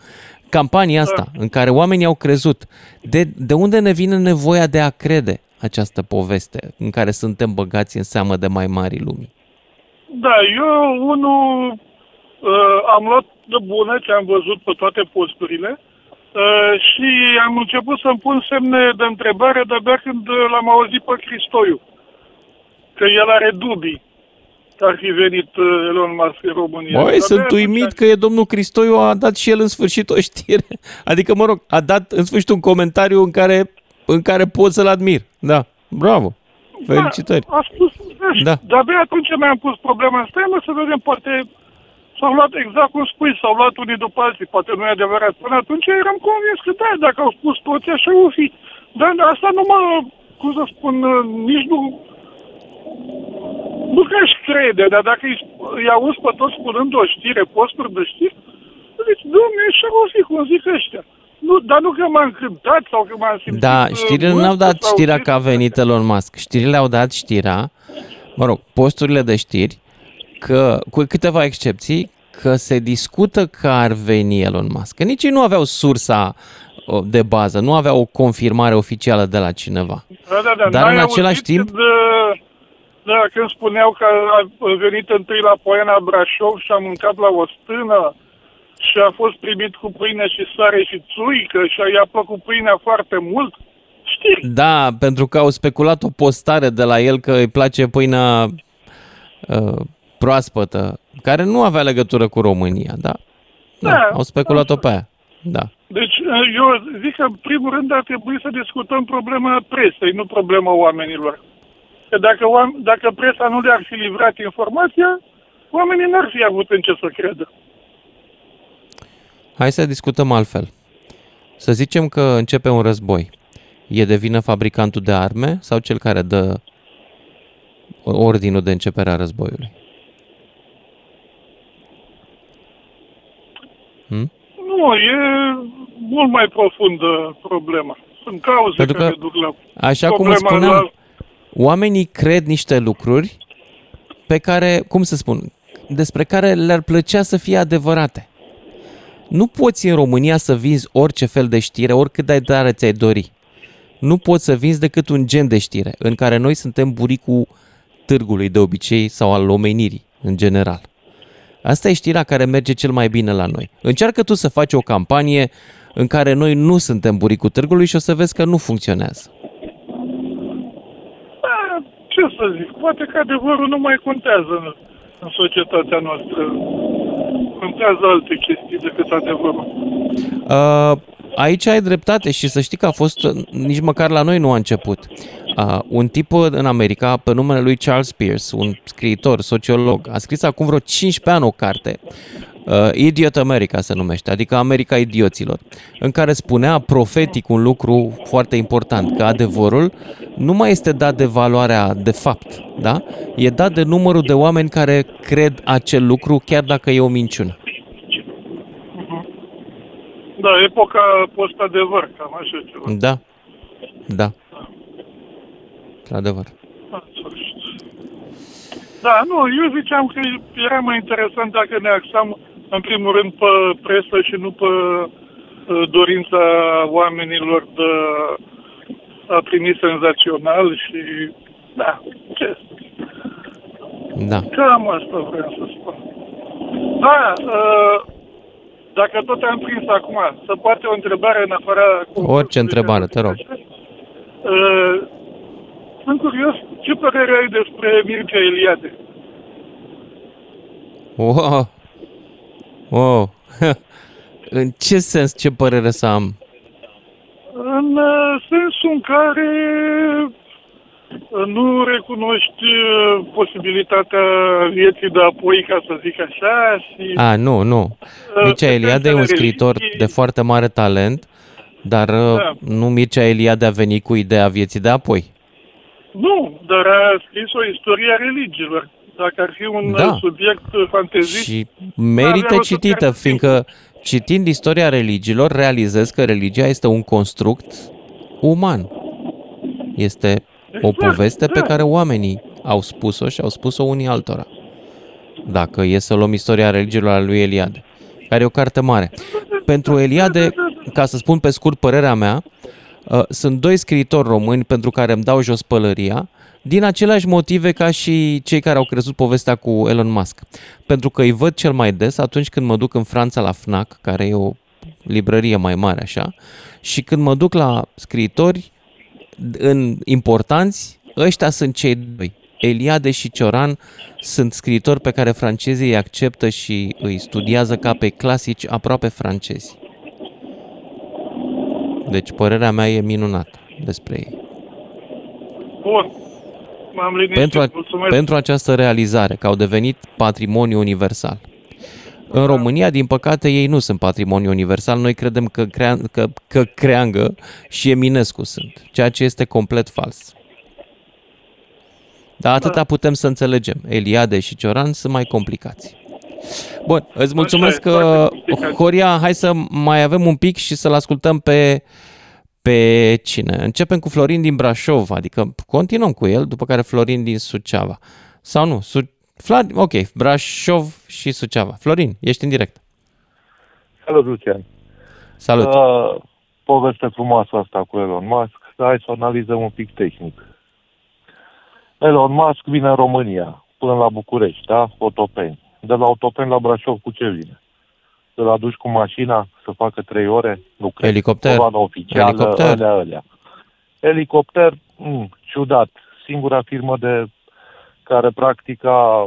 campania asta în care oamenii au crezut, de, de unde ne vine nevoia de a crede această poveste în care suntem băgați în seamă de mai mari lumii? Da, eu unul uh, am luat de bună ce am văzut pe toate posturile uh, și am început să-mi pun semne de întrebare de-abia când l-am auzit pe Cristoiu. Că el are dubii că ar fi venit uh, Elon Musk în România. Băi, De-abia sunt atunci- uimit că e domnul Cristoiu a dat și el în sfârșit o știre. Adică, mă rog, a dat în sfârșit un comentariu în care, în care pot să-l admir. Da, bravo. Felicitări. Da, a spus, Da. da. de-abia atunci mi-am pus problema. Stai mă să vedem, poate s-au luat exact cum spui, s-au luat unii după alții, poate nu e adevărat. Până atunci eram convins că da, dacă au spus toți, așa o fi. Dar asta nu mă, cum să spun, nici nu, nu că aș crede, dar dacă îi, îi auzi pe toți spunând o știre, posturi de știri, zici, domne, așa o fi, cum zic ăștia. Nu, dar nu că m-am cântat sau că m-am simțit... Da, uh, știrile mândru n-au dat sau știrea ce- că a venit Elon Musk. Știrile au dat știrea, mă rog, posturile de știri, că, cu câteva excepții, că se discută că ar veni Elon Musk. Că nici ei nu aveau sursa o, de bază, nu aveau o confirmare oficială de la cineva. Da, da, da. Dar N-ai în același auzit timp- Când, uh, da, când spuneau că a venit întâi la Poiana Brașov și a mâncat la o stână și a fost primit cu pâine și sare și țuică și i-a plăcut pâinea foarte mult. Știi? Da, pentru că au speculat o postare de la el că îi place pâinea uh, proaspătă, care nu avea legătură cu România, da? Da, Da, au speculat-o pe aia. Da. Deci uh, eu zic că în primul rând ar trebui să discutăm problema presei, nu problema oamenilor. Că dacă, oam- dacă presa nu le-ar fi livrat informația, oamenii n-ar fi avut în ce să credă. Hai să discutăm altfel. Să zicem că începe un război. E de vină fabricantul de arme sau cel care dă ordinul de începere a războiului? Hm? Nu, e mult mai profundă problema. Sunt cauze Pentru că, care duc la Așa cum îți problema spuneam, la- oamenii cred niște lucruri pe care, cum să spun, despre care le-ar plăcea să fie adevărate. Nu poți în România să vinzi orice fel de știre, oricât de tare ți-ai dori. Nu poți să vinzi decât un gen de știre, în care noi suntem buricul târgului de obicei sau al omenirii, în general. Asta e știrea care merge cel mai bine la noi. Încearcă tu să faci o campanie în care noi nu suntem buricul târgului și o să vezi că nu funcționează. Da, ce să zic, poate că adevărul nu mai contează în, în societatea noastră. Contează alte chestii decât adevărul. Uh, aici ai dreptate și să știi că a fost, uh, nici măcar la noi nu a început. Uh, un tip în America, pe numele lui Charles Pierce, un scriitor, sociolog, a scris acum vreo 15 ani o carte, uh, Idiot America se numește, adică America idioților, în care spunea profetic un lucru foarte important, că adevărul nu mai este dat de valoarea de fapt, da? E dat de numărul de oameni care cred acel lucru, chiar dacă e o minciună. Da, epoca post-adevăr, cam așa ceva. Da, da. Într-adevăr. Da, nu, eu ziceam că era mai interesant dacă ne axam în primul rând pe presă și nu pe uh, dorința oamenilor de a primi senzațional și da, ce? Da. Cam asta vreau să spun. Da, uh, dacă tot am prins acum, să poate o întrebare în afara... Orice întrebare, te rog. Uh, sunt curios, ce părere ai despre Mircea Eliade? Wow. Wow. în ce sens, ce părere să am? În uh, sensul în care uh, nu recunoști uh, posibilitatea vieții de apoi, ca să zic așa, și A, nu, nu. Uh, Mircea Eliade e un scriitor de foarte mare talent, Dar Da. nu Mircea Eliade a venit cu ideea vieții de apoi. Nu, dar a scris o istorie a religiilor. Dacă ar fi un Da. uh, subiect uh, fantezist, Și avea merită rost să citită, pierdă fiindcă citind istoria religiilor, realizezi că religia este un construct uman. Este o Exact, poveste pe da. care oamenii au spus-o și au spus-o unii altora. Dacă e să luăm istoria religiilor a lui Eliade, care e o carte mare. Pentru Eliade, ca să spun pe scurt părerea mea, uh, sunt doi scriitori români pentru care îmi dau jos pălăria, din aceleași motive ca și cei care au crezut povestea cu Elon Musk. Pentru că îi văd cel mai des atunci când mă duc în Franța la FNAC, care e o librărie mai mare așa, și când mă duc la scriitori în importanți, ăștia sunt cei doi. Eliade și Cioran sunt scriitori pe care francezii îi acceptă și îi studiază ca pe clasici aproape francezi. Deci părerea mea e minunată despre ei. Bun. M-am liniștit. Pentru, a, Mulțumesc. pentru această realizare, că au devenit patrimoniu universal. În România, din păcate, ei nu sunt patrimoniu universal. Noi credem că, crea, că, că Creangă și Eminescu sunt, ceea ce este complet fals. Dar atâta putem să înțelegem. Eliade și Cioran sunt mai complicați. Bun, îți mulțumesc că, Horia, hai să mai avem un pic și să-l ascultăm pe, pe cine? Începem cu Florin din Brașov, adică continuăm cu el, după care Florin din Suceava. Sau nu? Su- Fla- ok, Brașov și Suceava. Florin, ești în direct. Salut, Lucian. Salut. Uh, poveste frumoasă asta cu Elon Musk. Hai să o analizăm un pic tehnic. Elon Musk vine în România, până la București, da? Otopeni. De la Otopeni la Brașov cu ce vine? Să-l aduci cu mașina să facă trei ore? Nu cred. Helicopter. Coloană oficială, Helicopter. alea, alea. Helicopter, mm, ciudat. Singura firmă de care practica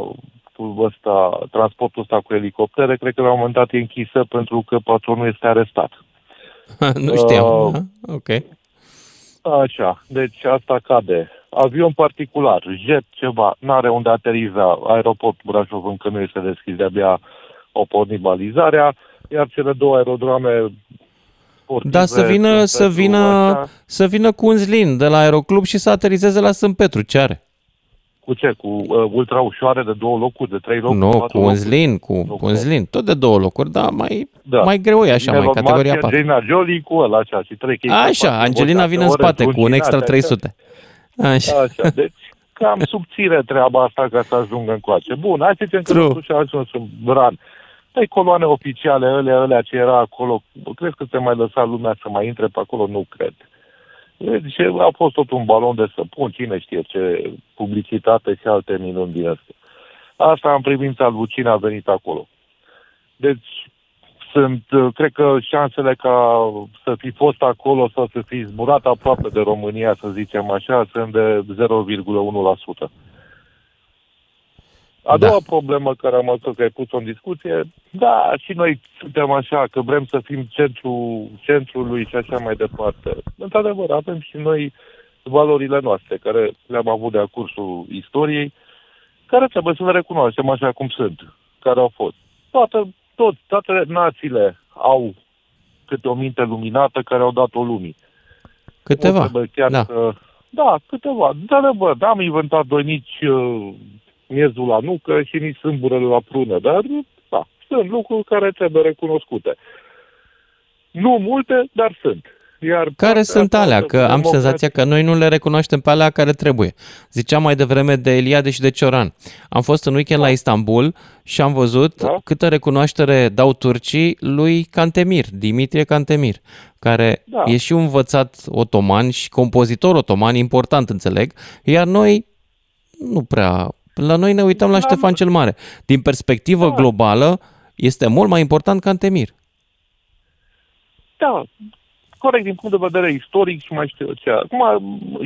ăsta, transportul ăsta cu elicoptere, cred că la un moment dat e închisă pentru că patronul este arestat. nu știam. Uh, Uh, ok. Așa, deci asta cade. Avion particular, jet, ceva, n-are unde ateriza. Aeroportul Brașov încă nu este deschis, de-abia o pornit balizarea, iar cele două aerodrome sportive... Da, să vină, sunt să pentru vină, așa. să vină cu un zlin de la Aeroclub și să aterizeze la Sânt Petru. Ce are? Cu ce? Cu uh, ultra ușoare de două locuri, de trei locuri? Nu, patru cu un locuri? zlin, cu, cu un zlin. Tot de două locuri, dar mai, Da. mai greu e așa, Vine mai Elon categoria Musk, 4. Angelina Jolie cu ăla așa și trei chestii. Așa, foarte Angelina votate, vine în ore spate cu un întuncinate, extra așa. 300. Așa. Așa, deci cam subțire treaba asta ca să ajungă încoace. Bun, hai să zicem că True. totuși a ajuns în Bran. Păi coloane oficiale, alea, alea ce era acolo, crezi că se mai lăsa lumea să mai intre pe acolo? Nu cred. Deci a fost tot un balon de săpun, cine știe ce publicitate și alte minuni din astea. Asta în privința lui cine a venit acolo. Deci sunt, uh, cred că șansele ca să fi fost acolo sau să fi zburat aproape de România, să zicem așa, sunt de 0,1%. A doua problemă care am văzut că ai pus-o în discuție, da, și noi suntem așa, că vrem să fim centru, centrului și așa mai departe. Într-adevăr, avem și noi valorile noastre, care le-am avut de-a cursul istoriei, care trebuie să le recunoaștem așa cum sunt, care au fost. Toată, tot, toate națiile au câte o minte luminată care au dat-o lumii. Câteva, Nu trebuie chiar da. Să... Da, câteva. Într-adevăr, n-am inventat noi nici uh, miezul la nucă și nici sâmburele la prună, dar da, sunt lucruri care trebuie recunoscute. Nu multe, dar sunt. Iar Care sunt partea alea? asta Că am democratică- senzația că noi nu le recunoaștem pe alea care trebuie. Ziceam mai devreme de Eliade și de Cioran. Am fost în weekend la Istanbul și am văzut Da. câtă recunoaștere dau turcii lui Cantemir, Dimitrie Cantemir, care Da. e și un învățat otoman și compozitor otoman important, înțeleg, iar noi nu prea... La noi ne uităm la Da. Ștefan cel Mare. Din perspectivă globală, este mult mai important Cantemir. Da, corect din punct de vedere istoric și mai știu eu ce. Acum,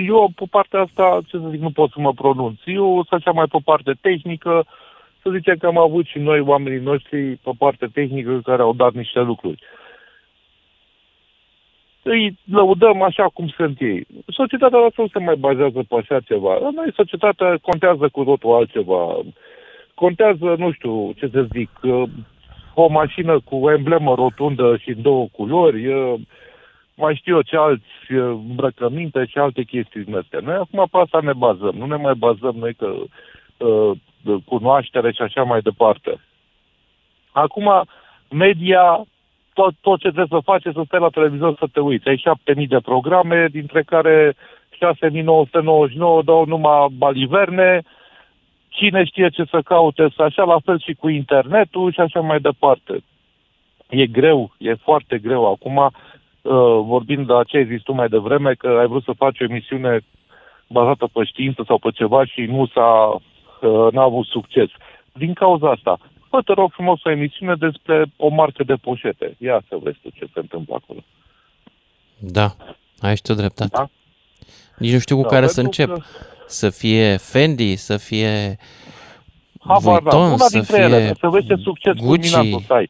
eu pe partea asta, ce să zic, nu pot să mă pronunț. Eu să așa mai pe parte tehnică, să zicem că am avut și noi, oamenii noștri, pe parte tehnică, care au dat niște lucruri. Îi lăudăm așa cum sunt ei. Societatea noastră nu se mai bazează pe așa ceva. La noi societatea contează cu totul altceva. Contează, nu știu, ce să zic, uh, o mașină cu emblemă rotundă și în două culori, uh, mai știu eu ce alți uh, îmbrăcăminte și alte chestii din astea. Noi acum pe asta ne bazăm, nu ne mai bazăm noi că uh, cunoaștere și așa mai departe. Acum, media, tot, tot ce trebuie să faci e să stai la televizor să te uiți. Ai 7000 de programe, dintre care 6999 dau numai baliverne, cine știe ce să caute, să așa, la fel și cu internetul și așa mai departe. E greu, e foarte greu. Acum, uh, vorbind de ce ai zis tu mai devreme, că ai vrut să faci o emisiune bazată pe știință sau pe ceva și nu s-a, uh, n-a avut succes. Din cauza asta, Bă, te rog frumos o emisiune despre o marcă de poșete. Ia să vezi tu ce se întâmplă acolo. Da, ai și tu dreptate. Da? Nici nu știu cu da, care să încep. Că... Să fie Fendi, să fie Habar, da. Vuitton, să fie ele, să vezi ce succes Gucci. să ai.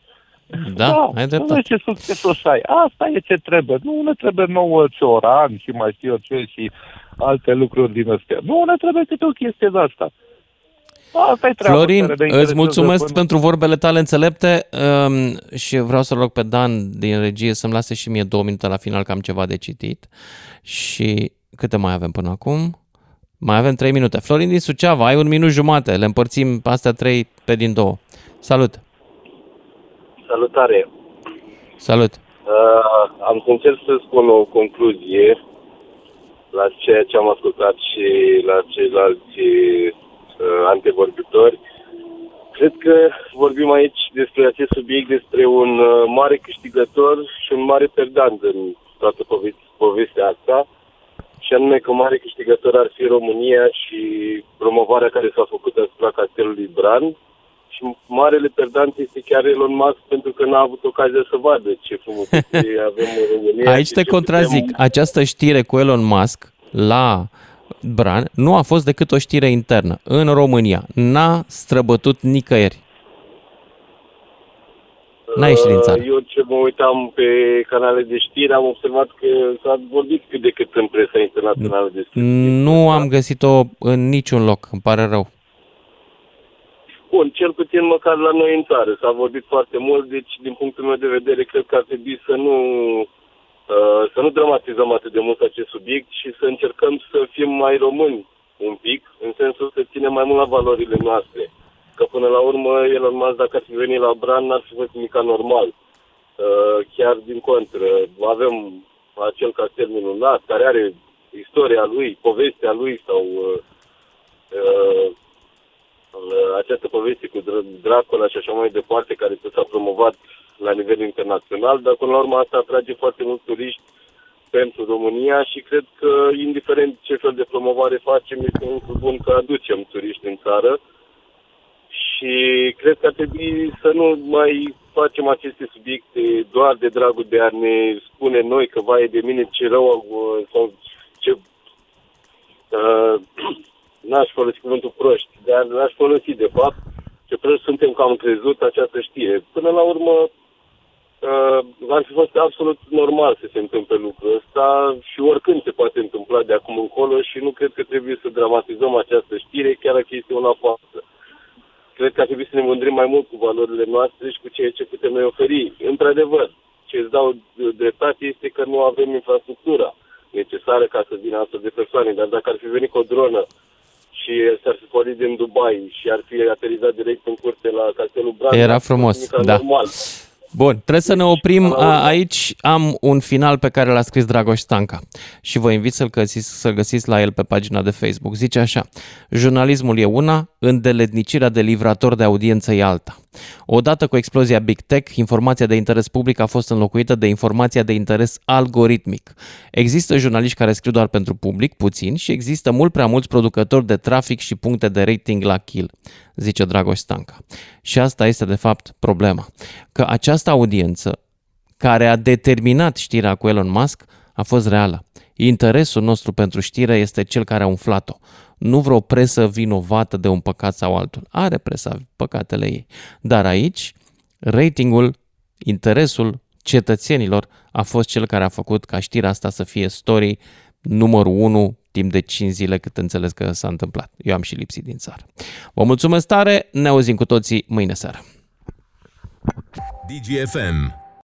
Da, da ai dreptate. Să vezi ce succes o să ai. Asta e ce trebuie. Nu ne trebuie nouă ciorani și mai știu eu ce și alte lucruri din astea. Nu ne trebuie câte o chestie de asta. Asta Florin, îți mulțumesc până... pentru vorbele tale înțelepte um, și vreau să rog pe Dan din regie să-mi lase și mie două minute la final că am ceva de citit. Și câte mai avem până acum? Mai avem trei minute. Florin din Suceava, ai un minut jumate. Le împărțim astea trei pe din două. Salut! Salutare! Salut! Uh, am să încerc să spun o concluzie la ceea ce am ascultat și la ceilalți uh, antevorbitori. Cred că vorbim aici despre acest subiect, despre un uh, mare câștigător și un mare perdant în toată pove- povestea asta, și anume că mare câștigător ar fi România și promovarea care s-a făcut asupra castelului Bran, și marele perdant este chiar Elon Musk pentru că n-a avut ocazia să vadă ce frumos avem în România. Aici te contrazic. Putem... Această știre cu Elon Musk la Bran nu a fost decât o știre internă în România. N-a străbătut nicăieri. N-a ieșit din țară. Eu ce mă uitam pe canale de știri, am observat că s-a vorbit cât de cât în presa internațională despre Nu am găsit-o în niciun loc, îmi pare rău. Bun, cel puțin măcar la noi în țară s-a vorbit foarte mult, deci din punctul meu de vedere cred că ar trebui să nu Uh, să nu dramatizăm atât de mult acest subiect și să încercăm să fim mai români un pic, în sensul să ținem mai mult la valorile noastre. Că până la urmă, Elon Musk, dacă ar fi venit la Bran, n-ar fi fost nimic normal. Uh, chiar din contră, avem acel castel minunat, care are istoria lui, povestea lui sau uh, uh, această poveste cu Dracula și așa mai departe, care s-a promovat la nivel internațional, dar până la urmă asta atrage foarte mulți turiști pentru România și cred că, indiferent ce fel de promovare facem, este un lucru bun că aducem turiști în țară și cred că ar trebui să nu mai facem aceste subiecte doar de dragul de a ne spune noi că vai de mine ce rău sau ce uh, n-aș folosi cuvântul proști, dar n-aș folosi de fapt ce proști suntem că am crezut această știre. Până la urmă, uh, ar fi fost absolut normal să se întâmple lucrul ăsta și oricând se poate întâmpla de acum încolo și nu cred că trebuie să dramatizăm această știre, chiar dacă este una falsă. Cred că ar trebui să ne mândrim mai mult cu valorile noastre și cu ceea ce putem noi oferi. Într-adevăr, ce îți dau dreptate este că nu avem infrastructura necesară ca să vină astfel de persoane, dar dacă ar fi venit cu o dronă și s-ar fi pornit din Dubai și ar fi aterizat direct în curte la Castelul Bran, Era frumos, da. Normal. Bun, trebuie să ne oprim aici. Am un final pe care l-a scris Dragoș Stanca și vă invit să-l găsiți, să găsiți la el pe pagina de Facebook. Zice așa, jurnalismul e una, îndeletnicirea de livrator de audiență e alta. Odată cu explozia Big Tech, informația de interes public a fost înlocuită de informația de interes algoritmic. Există jurnaliști care scriu doar pentru public, puțin, și există mult prea mulți producători de trafic și puncte de rating la kill, zice Dragoș Stanca. Și asta este de fapt problema, că această audiență care a determinat știrea cu Elon Musk a fost reală. Interesul nostru pentru știre este cel care a umflat-o nu vreo presă vinovată de un păcat sau altul. Are presa păcatele ei. Dar aici, ratingul, interesul cetățenilor a fost cel care a făcut ca știrea asta să fie story numărul 1 timp de 5 zile cât înțeles că s-a întâmplat. Eu am și lipsit din țară. Vă mulțumesc tare, ne auzim cu toții mâine seară. DGFM